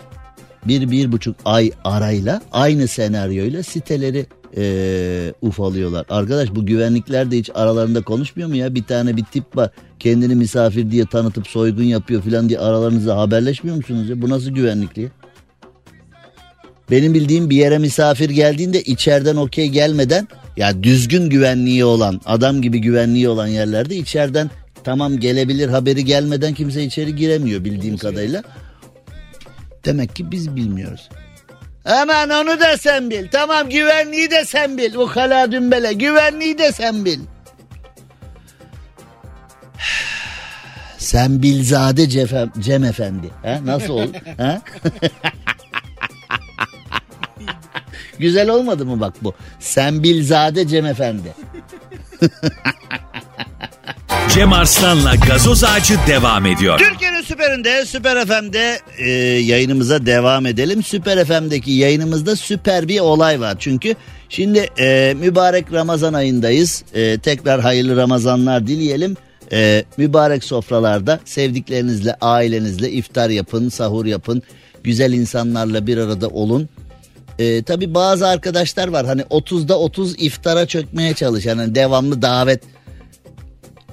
bir bir buçuk ay arayla aynı senaryoyla siteleri e, ufalıyorlar. Arkadaş bu güvenlikler de hiç aralarında konuşmuyor mu ya? Bir tane bir tip var kendini misafir diye tanıtıp soygun yapıyor filan diye aralarınızda haberleşmiyor musunuz ya? Bu nasıl güvenlikli? Benim bildiğim bir yere misafir geldiğinde içeriden okey gelmeden ya düzgün güvenliği olan adam gibi güvenliği olan yerlerde içeriden tamam gelebilir haberi gelmeden kimse içeri giremiyor bildiğim kadarıyla. Demek ki biz bilmiyoruz. Hemen onu da sen bil. Tamam güvenliği de sen bil. Ukala dümbele güvenliği de sen bil. Sen Bilzade Cem, Cem Efendi. Ha? Nasıl oldu? ha? Güzel olmadı mı bak bu? Sen Bilzade Cem Efendi. Cem Arslan'la gazoz ağacı devam ediyor. Türkiye'nin süperinde, Süper FM'de e, yayınımıza devam edelim. Süper FM'deki yayınımızda süper bir olay var. Çünkü şimdi e, mübarek Ramazan ayındayız. E, tekrar hayırlı Ramazanlar dileyelim. E, mübarek sofralarda sevdiklerinizle, ailenizle iftar yapın, sahur yapın. Güzel insanlarla bir arada olun. E, tabii bazı arkadaşlar var hani 30'da 30 iftara çökmeye çalışan hani devamlı davet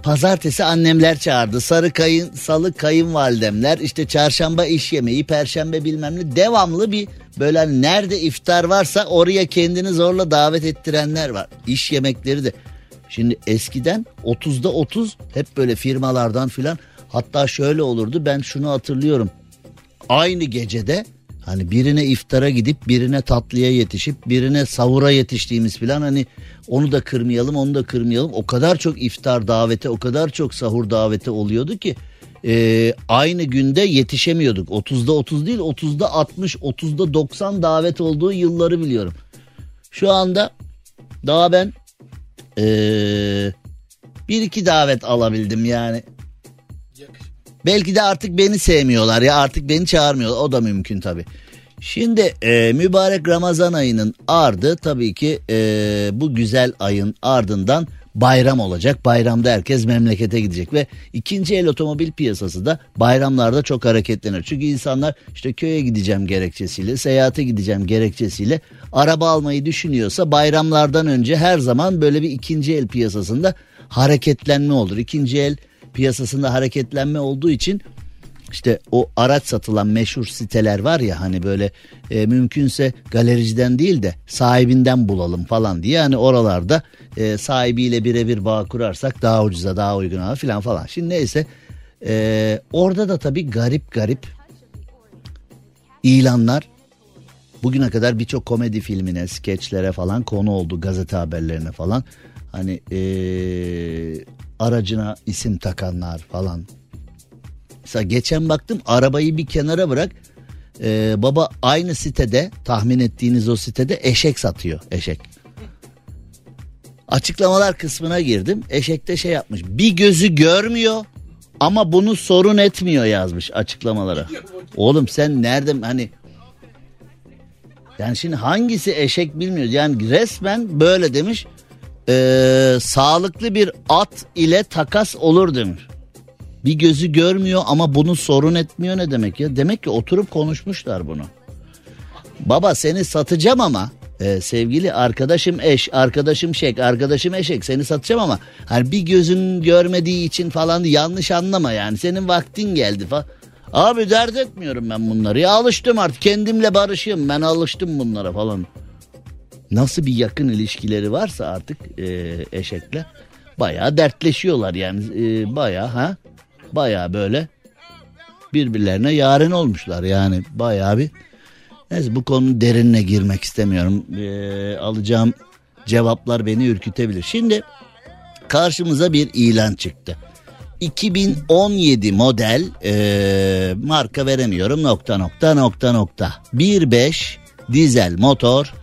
Pazartesi annemler çağırdı. Sarı kayın, salı kayınvalidemler. işte çarşamba iş yemeği, perşembe bilmem ne. Devamlı bir böyle hani nerede iftar varsa oraya kendini zorla davet ettirenler var. İş yemekleri de. Şimdi eskiden 30'da 30 hep böyle firmalardan filan. Hatta şöyle olurdu ben şunu hatırlıyorum. Aynı gecede Hani birine iftara gidip birine tatlıya yetişip birine savura yetiştiğimiz falan hani onu da kırmayalım onu da kırmayalım. O kadar çok iftar davete o kadar çok sahur davete oluyordu ki e, aynı günde yetişemiyorduk. 30'da 30 değil 30'da 60 30'da 90 davet olduğu yılları biliyorum. Şu anda daha ben e, bir iki davet alabildim yani. Belki de artık beni sevmiyorlar ya artık beni çağırmıyorlar o da mümkün tabii. Şimdi e, mübarek Ramazan ayının ardı tabii ki e, bu güzel ayın ardından bayram olacak. Bayramda herkes memlekete gidecek ve ikinci el otomobil piyasası da bayramlarda çok hareketlenir. Çünkü insanlar işte köye gideceğim gerekçesiyle, seyahate gideceğim gerekçesiyle araba almayı düşünüyorsa bayramlardan önce her zaman böyle bir ikinci el piyasasında hareketlenme olur. İkinci el piyasasında hareketlenme olduğu için işte o araç satılan meşhur siteler var ya hani böyle e, mümkünse galericiden değil de sahibinden bulalım falan diye hani oralarda e, sahibiyle birebir bağ kurarsak daha ucuza daha uyguna falan falan. Şimdi neyse e, orada da tabii garip garip ilanlar bugüne kadar birçok komedi filmine, skeçlere falan konu oldu gazete haberlerine falan. Hani e, aracına isim takanlar falan. Mesela geçen baktım arabayı bir kenara bırak. Ee, baba aynı sitede tahmin ettiğiniz o sitede eşek satıyor eşek. Açıklamalar kısmına girdim. Eşekte şey yapmış. Bir gözü görmüyor ama bunu sorun etmiyor yazmış açıklamalara. Oğlum sen nereden hani yani şimdi hangisi eşek bilmiyoruz. Yani resmen böyle demiş e, sağlıklı bir at ile takas olur demiş. Bir gözü görmüyor ama bunu sorun etmiyor ne demek ya? Demek ki oturup konuşmuşlar bunu. Baba seni satacağım ama e, sevgili arkadaşım eş, arkadaşım şek, arkadaşım eşek seni satacağım ama hani bir gözün görmediği için falan yanlış anlama yani senin vaktin geldi falan. Abi dert etmiyorum ben bunları. Ya alıştım artık. Kendimle barışıyorum ben alıştım bunlara falan. Nasıl bir yakın ilişkileri varsa artık e, eşekle bayağı dertleşiyorlar yani. E, bayağı ha? Bayağı böyle birbirlerine yaren olmuşlar yani. Bayağı bir neyse bu konunun derinine girmek istemiyorum. E, alacağım cevaplar beni ürkütebilir. Şimdi karşımıza bir ilan çıktı 2017 model e, marka veremiyorum nokta nokta nokta nokta 1.5 dizel motor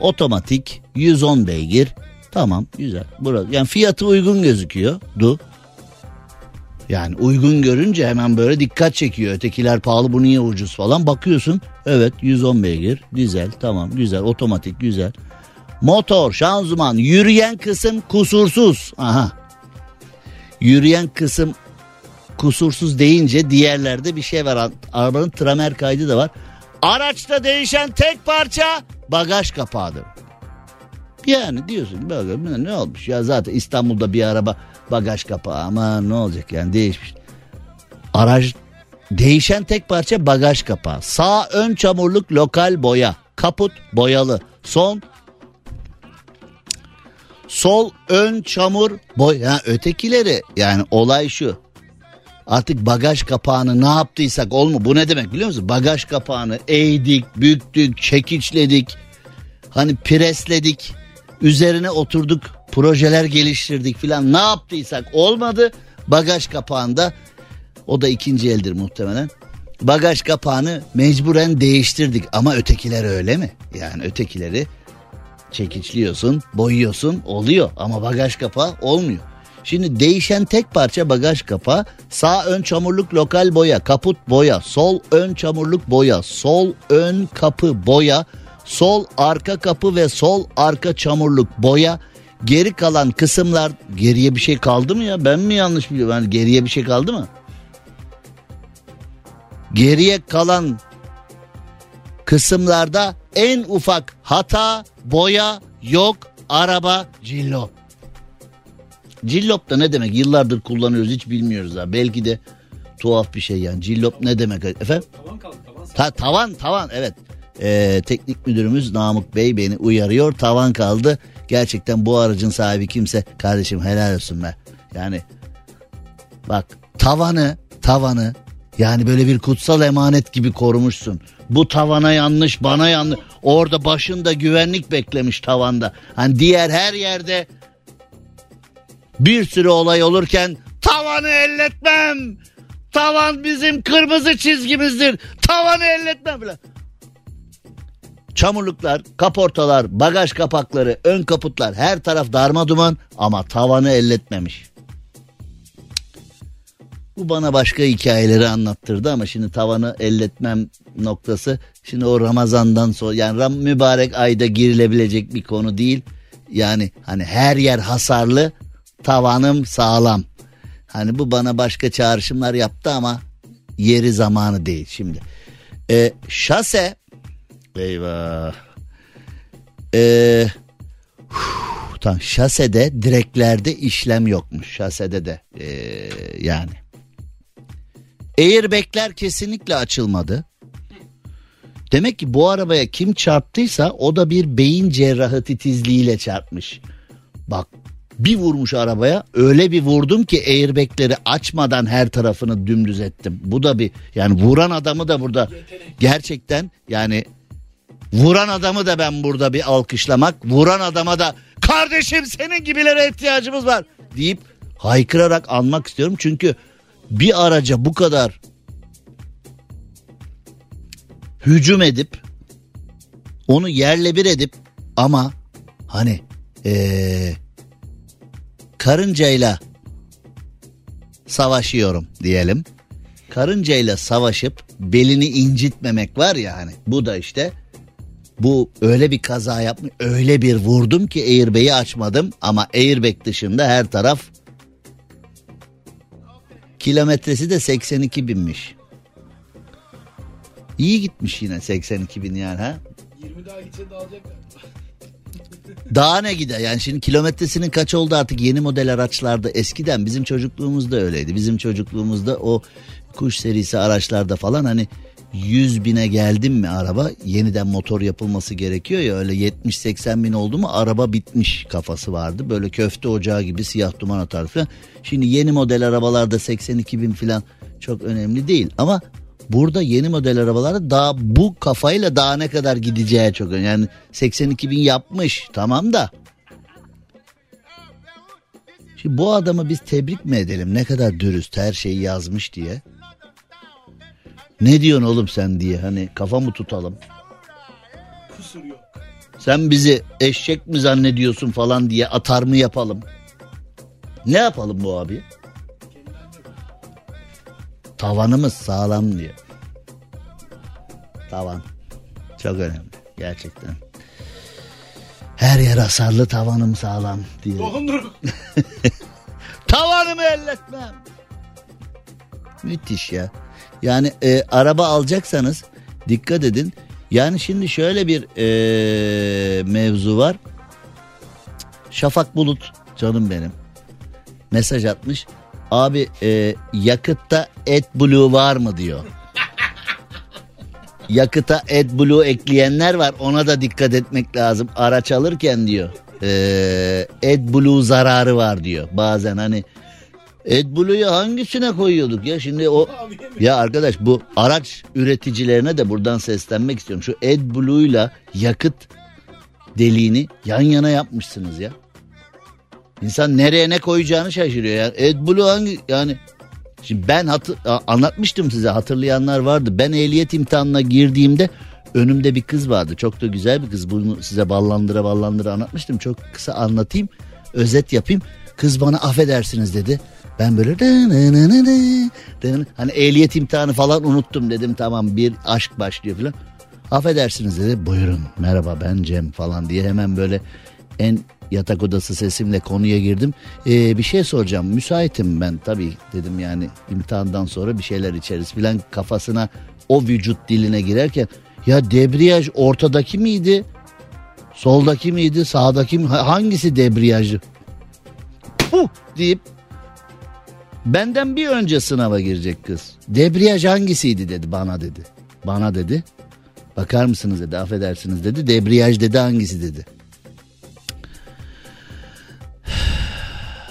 Otomatik 110 beygir. Tamam güzel. Burası. Yani fiyatı uygun gözüküyor. Du. Yani uygun görünce hemen böyle dikkat çekiyor. Ötekiler pahalı bu niye ucuz falan. Bakıyorsun evet 110 beygir dizel tamam güzel otomatik güzel. Motor, şanzıman, yürüyen kısım kusursuz. Aha. Yürüyen kısım kusursuz deyince diğerlerde bir şey var. Arabanın tramer kaydı da var. Araçta değişen tek parça bagaj kapağıdır. Yani diyorsun bagaj ne olmuş ya zaten İstanbul'da bir araba bagaj kapağı ama ne olacak yani değişmiş. Araç değişen tek parça bagaj kapağı. Sağ ön çamurluk lokal boya. Kaput boyalı. Son sol ön çamur boy ha, ötekileri. Yani olay şu. Artık bagaj kapağını ne yaptıysak olmu bu ne demek biliyor musun? Bagaj kapağını eğdik büktük çekiçledik hani presledik üzerine oturduk projeler geliştirdik filan. Ne yaptıysak olmadı bagaj kapağında o da ikinci eldir muhtemelen. Bagaj kapağını mecburen değiştirdik ama ötekiler öyle mi? Yani ötekileri çekiçliyorsun, boyuyorsun oluyor ama bagaj kapağı olmuyor. Şimdi değişen tek parça bagaj kapağı sağ ön çamurluk lokal boya, kaput boya, sol ön çamurluk boya, sol ön kapı boya, sol arka kapı ve sol arka çamurluk boya. Geri kalan kısımlar geriye bir şey kaldı mı ya? Ben mi yanlış biliyorum? Yani geriye bir şey kaldı mı? Geriye kalan kısımlarda en ufak hata, boya yok, araba cillop. Cillop da ne demek? Yıllardır kullanıyoruz hiç bilmiyoruz ha. Belki de tuhaf bir şey yani. Cillop ne demek? Efendim? Tavan kaldı. Tavan, ta, tavan, tavan evet. Ee, teknik müdürümüz Namık Bey beni uyarıyor. Tavan kaldı. Gerçekten bu aracın sahibi kimse kardeşim helal olsun be. Yani bak tavanı tavanı yani böyle bir kutsal emanet gibi korumuşsun. Bu tavana yanlış bana yanlış. Orada başında güvenlik beklemiş tavanda. Hani diğer her yerde bir sürü olay olurken tavanı elletmem. Tavan bizim kırmızı çizgimizdir. Tavanı elletmem bile. Çamurluklar, kaportalar, bagaj kapakları, ön kaputlar her taraf darma duman ama tavanı elletmemiş. Bu bana başka hikayeleri anlattırdı ama şimdi tavanı elletmem noktası şimdi o Ramazan'dan sonra yani Ram mübarek ayda girilebilecek bir konu değil. Yani hani her yer hasarlı tavanım sağlam. Hani bu bana başka çağrışımlar yaptı ama yeri zamanı değil şimdi. Ee, şase eyvah. Ee, Tamam şasede direklerde işlem yokmuş şasede de ee, yani Airbag'ler kesinlikle açılmadı. Demek ki bu arabaya kim çarptıysa o da bir beyin cerrahı titizliğiyle çarpmış. Bak bir vurmuş arabaya öyle bir vurdum ki airbagleri açmadan her tarafını dümdüz ettim. Bu da bir yani vuran adamı da burada gerçekten yani vuran adamı da ben burada bir alkışlamak vuran adama da kardeşim senin gibilere ihtiyacımız var deyip haykırarak anmak istiyorum. Çünkü bir araca bu kadar hücum edip onu yerle bir edip ama hani ee, karıncayla savaşıyorum diyelim. Karıncayla savaşıp belini incitmemek var ya hani bu da işte bu öyle bir kaza yapmış öyle bir vurdum ki airbag'i açmadım ama airbag dışında her taraf Kilometresi de 82 binmiş. İyi gitmiş yine 82 bin yani ha. 20 daha gitse dağılacak Daha ne gider yani şimdi kilometresinin kaç oldu artık yeni model araçlarda eskiden bizim çocukluğumuzda öyleydi. Bizim çocukluğumuzda o kuş serisi araçlarda falan hani 100 bine geldim mi araba yeniden motor yapılması gerekiyor ya öyle 70-80 bin oldu mu araba bitmiş kafası vardı. Böyle köfte ocağı gibi siyah duman atar falan. Şimdi yeni model arabalarda 82 bin falan çok önemli değil ama burada yeni model arabalarda daha bu kafayla daha ne kadar gideceği çok önemli. Yani 82 bin yapmış tamam da Şimdi bu adamı biz tebrik mi edelim ne kadar dürüst her şeyi yazmış diye. Ne diyorsun oğlum sen diye hani kafa mı tutalım? Kusur yok. Sen bizi eşek mi zannediyorsun falan diye atar mı yapalım? Ne yapalım bu abi? Tavanımız sağlam diyor. Tavan. Çok önemli. Gerçekten. Her yer hasarlı tavanım sağlam diyor. Tavanımı elletmem. Müthiş ya. Yani e, araba alacaksanız dikkat edin. Yani şimdi şöyle bir e, mevzu var. Şafak Bulut canım benim. Mesaj atmış. Abi e, yakıtta AdBlue var mı diyor. Yakıta AdBlue ekleyenler var ona da dikkat etmek lazım. Araç alırken diyor. E, AdBlue zararı var diyor. Bazen hani AdBlue'yu hangisine koyuyorduk ya şimdi o ya arkadaş bu araç üreticilerine de buradan seslenmek istiyorum. Şu AdBlue'yla yakıt deliğini yan yana yapmışsınız ya. İnsan nereye ne koyacağını şaşırıyor ya. AdBlue hangi yani Şimdi ben hatır, anlatmıştım size hatırlayanlar vardı. Ben ehliyet imtihanına girdiğimde önümde bir kız vardı. Çok da güzel bir kız. Bunu size ballandıra ballandıra anlatmıştım. Çok kısa anlatayım. Özet yapayım. Kız bana affedersiniz dedi. Ben böyle hani ehliyet imtihanı falan unuttum dedim. Tamam bir aşk başlıyor falan. Affedersiniz dedi. Buyurun merhaba ben Cem falan diye hemen böyle en yatak odası sesimle konuya girdim. Ee, bir şey soracağım müsaitim ben tabii dedim yani imtihandan sonra bir şeyler içeriz filan kafasına o vücut diline girerken ya debriyaj ortadaki miydi? Soldaki miydi? Sağdaki mi? Hangisi debriyajı? Puh deyip benden bir önce sınava girecek kız. Debriyaj hangisiydi dedi bana dedi. Bana dedi. Bakar mısınız dedi affedersiniz dedi. Debriyaj dedi hangisi dedi.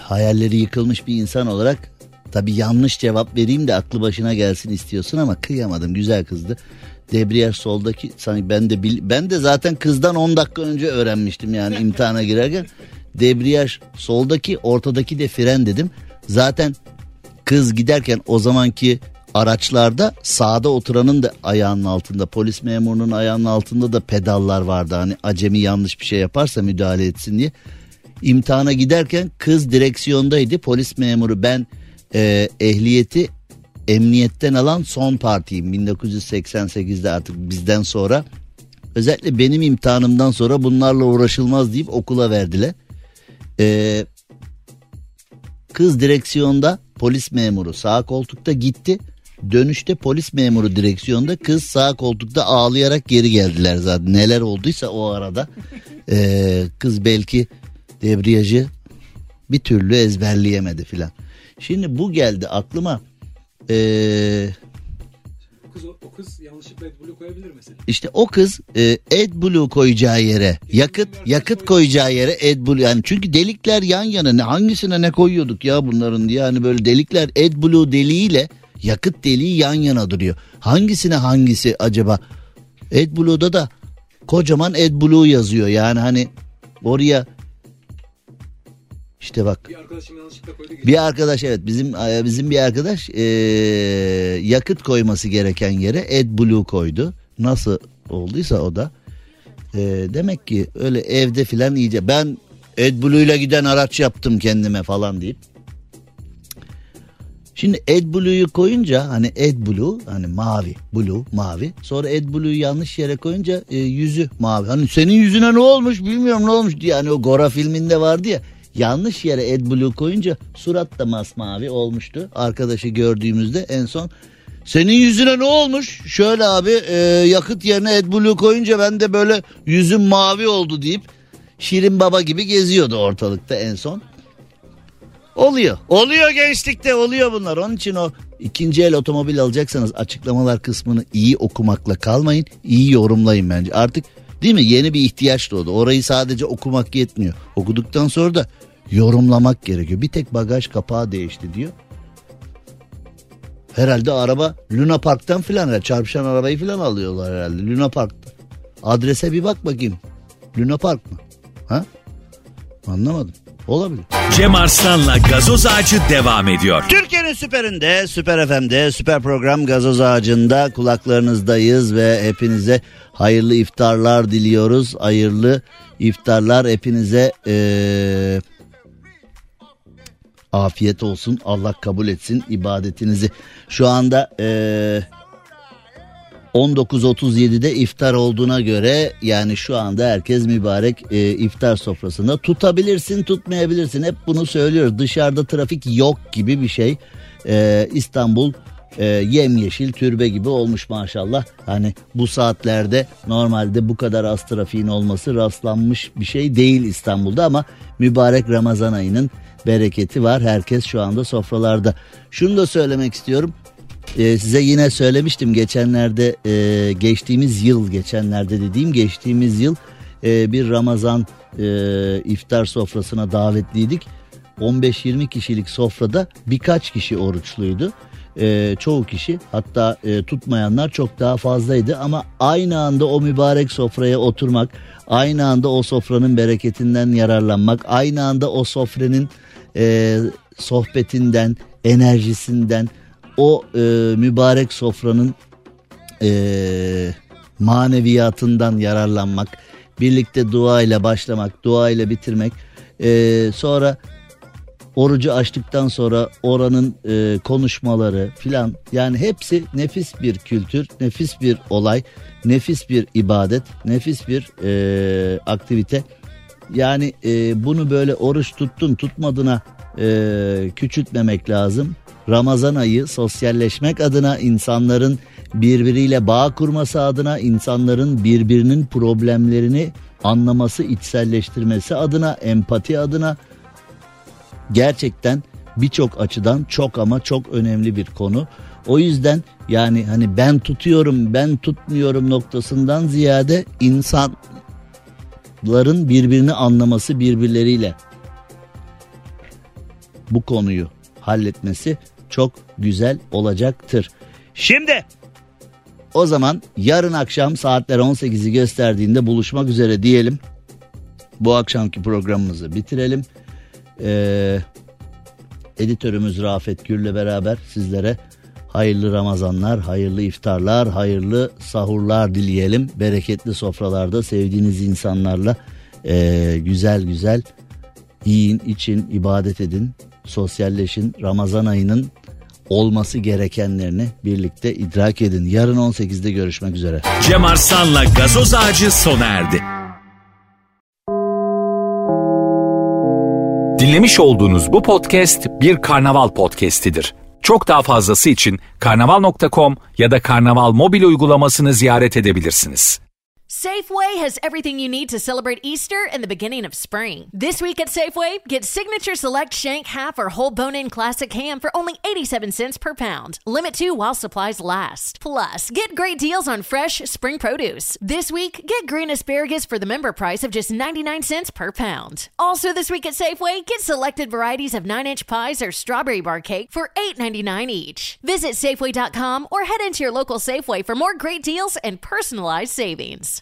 hayalleri yıkılmış bir insan olarak tabi yanlış cevap vereyim de aklı başına gelsin istiyorsun ama kıyamadım güzel kızdı. Debriyaj soldaki sanki ben de bil, ben de zaten kızdan 10 dakika önce öğrenmiştim yani imtihana girerken. Debriyaj soldaki ortadaki de fren dedim. Zaten kız giderken o zamanki araçlarda sağda oturanın da ayağının altında polis memurunun ayağının altında da pedallar vardı. Hani acemi yanlış bir şey yaparsa müdahale etsin diye imtihana giderken kız direksiyondaydı. Polis memuru ben e, ehliyeti emniyetten alan son partiyim 1988'de artık bizden sonra. Özellikle benim imtihanımdan sonra bunlarla uğraşılmaz deyip okula verdiler. Ee, kız direksiyonda polis memuru sağ koltukta gitti. Dönüşte polis memuru direksiyonda kız sağ koltukta ağlayarak geri geldiler zaten. Neler olduysa o arada. Ee, kız belki debriyajı bir türlü ezberleyemedi filan. Şimdi bu geldi aklıma. Ee, kız, o kız yanlışlıkla AdBlue koyabilir mesela. İşte o kız e, AdBlue koyacağı yere yakıt yakıt koyacağı yere AdBlue yani çünkü delikler yan yana ne hangisine ne koyuyorduk ya bunların diye hani böyle delikler AdBlue deliğiyle yakıt deliği yan yana duruyor. Hangisine hangisi acaba? AdBlue'da da kocaman AdBlue yazıyor yani hani oraya işte bak. Bir arkadaşım yanlışlıkla koydu. Bir arkadaş evet bizim e, bizim bir arkadaş e, yakıt koyması gereken yere AdBlue koydu. Nasıl olduysa o da. E, demek ki öyle evde filan iyice ben AdBlue ile giden araç yaptım kendime falan deyip. Şimdi AdBlue'yu koyunca hani AdBlue hani mavi, blue, mavi. Sonra AdBlue'yu yanlış yere koyunca e, yüzü mavi. Hani senin yüzüne ne olmuş bilmiyorum ne olmuş diye. Hani o Gora filminde vardı ya yanlış yere AdBlue koyunca surat da masmavi olmuştu. Arkadaşı gördüğümüzde en son senin yüzüne ne olmuş? Şöyle abi e, yakıt yerine AdBlue koyunca ben de böyle yüzüm mavi oldu deyip Şirin Baba gibi geziyordu ortalıkta en son. Oluyor. Oluyor gençlikte oluyor bunlar. Onun için o ikinci el otomobil alacaksanız açıklamalar kısmını iyi okumakla kalmayın. iyi yorumlayın bence. Artık değil mi yeni bir ihtiyaç doğdu. Orayı sadece okumak yetmiyor. Okuduktan sonra da yorumlamak gerekiyor. Bir tek bagaj kapağı değişti diyor. Herhalde araba Luna Park'tan filan çarpışan arabayı filan alıyorlar herhalde Luna Park'ta. Adrese bir bak bakayım. Luna Park mı? Ha? Anlamadım. Olabilir. Cem Arslan'la gazoz ağacı devam ediyor. Türkiye'nin süperinde, süper FM'de, süper program gazoz ağacında kulaklarınızdayız ve hepinize hayırlı iftarlar diliyoruz. Hayırlı iftarlar hepinize ee, Afiyet olsun. Allah kabul etsin ibadetinizi. Şu anda eee 19.37'de iftar olduğuna göre yani şu anda herkes mübarek e, iftar sofrasında. Tutabilirsin tutmayabilirsin. Hep bunu söylüyoruz. Dışarıda trafik yok gibi bir şey. E, İstanbul e, yemyeşil türbe gibi olmuş maşallah. Hani bu saatlerde normalde bu kadar az trafiğin olması rastlanmış bir şey değil İstanbul'da ama mübarek Ramazan ayının bereketi var. Herkes şu anda sofralarda. Şunu da söylemek istiyorum ee, size yine söylemiştim geçenlerde e, geçtiğimiz yıl geçenlerde dediğim geçtiğimiz yıl e, bir Ramazan e, iftar sofrasına davetliydik. 15-20 kişilik sofrada birkaç kişi oruçluydu. E, çoğu kişi hatta e, tutmayanlar çok daha fazlaydı ama aynı anda o mübarek sofraya oturmak, aynı anda o sofranın bereketinden yararlanmak, aynı anda o sofranın e, sohbetinden, enerjisinden, o e, mübarek sofranın e, maneviyatından yararlanmak, birlikte dua ile başlamak, dua ile bitirmek, e, sonra orucu açtıktan sonra oranın e, konuşmaları filan yani hepsi nefis bir kültür, nefis bir olay, nefis bir ibadet, nefis bir e, aktivite. Yani e, bunu böyle oruç tuttun tutmadığına e, küçültmemek lazım. Ramazan ayı sosyalleşmek adına insanların birbiriyle bağ kurması adına insanların birbirinin problemlerini anlaması, içselleştirmesi adına, empati adına gerçekten birçok açıdan çok ama çok önemli bir konu. O yüzden yani hani ben tutuyorum, ben tutmuyorum noktasından ziyade insanların birbirini anlaması birbirleriyle bu konuyu halletmesi çok güzel olacaktır. Şimdi o zaman yarın akşam saatler 18'i gösterdiğinde buluşmak üzere diyelim. Bu akşamki programımızı bitirelim. Ee, editörümüz Rafet Gür'le beraber sizlere hayırlı Ramazanlar, hayırlı iftarlar, hayırlı sahurlar dileyelim. Bereketli sofralarda sevdiğiniz insanlarla e, güzel güzel yiyin, için, ibadet edin, sosyalleşin. Ramazan ayının olması gerekenlerini birlikte idrak edin. Yarın 18'de görüşmek üzere. Cem Arslan'la gazoz ağacı sona erdi. Dinlemiş olduğunuz bu podcast bir karnaval podcastidir. Çok daha fazlası için karnaval.com ya da karnaval mobil uygulamasını ziyaret edebilirsiniz. Safeway has everything you need to celebrate Easter and the beginning of spring. This week at Safeway, get Signature Select Shank Half or Whole Bone In Classic Ham for only 87 cents per pound. Limit two while supplies last. Plus, get great deals on fresh spring produce. This week, get green asparagus for the member price of just 99 cents per pound. Also, this week at Safeway, get selected varieties of 9 inch pies or strawberry bar cake for $8.99 each. Visit Safeway.com or head into your local Safeway for more great deals and personalized savings.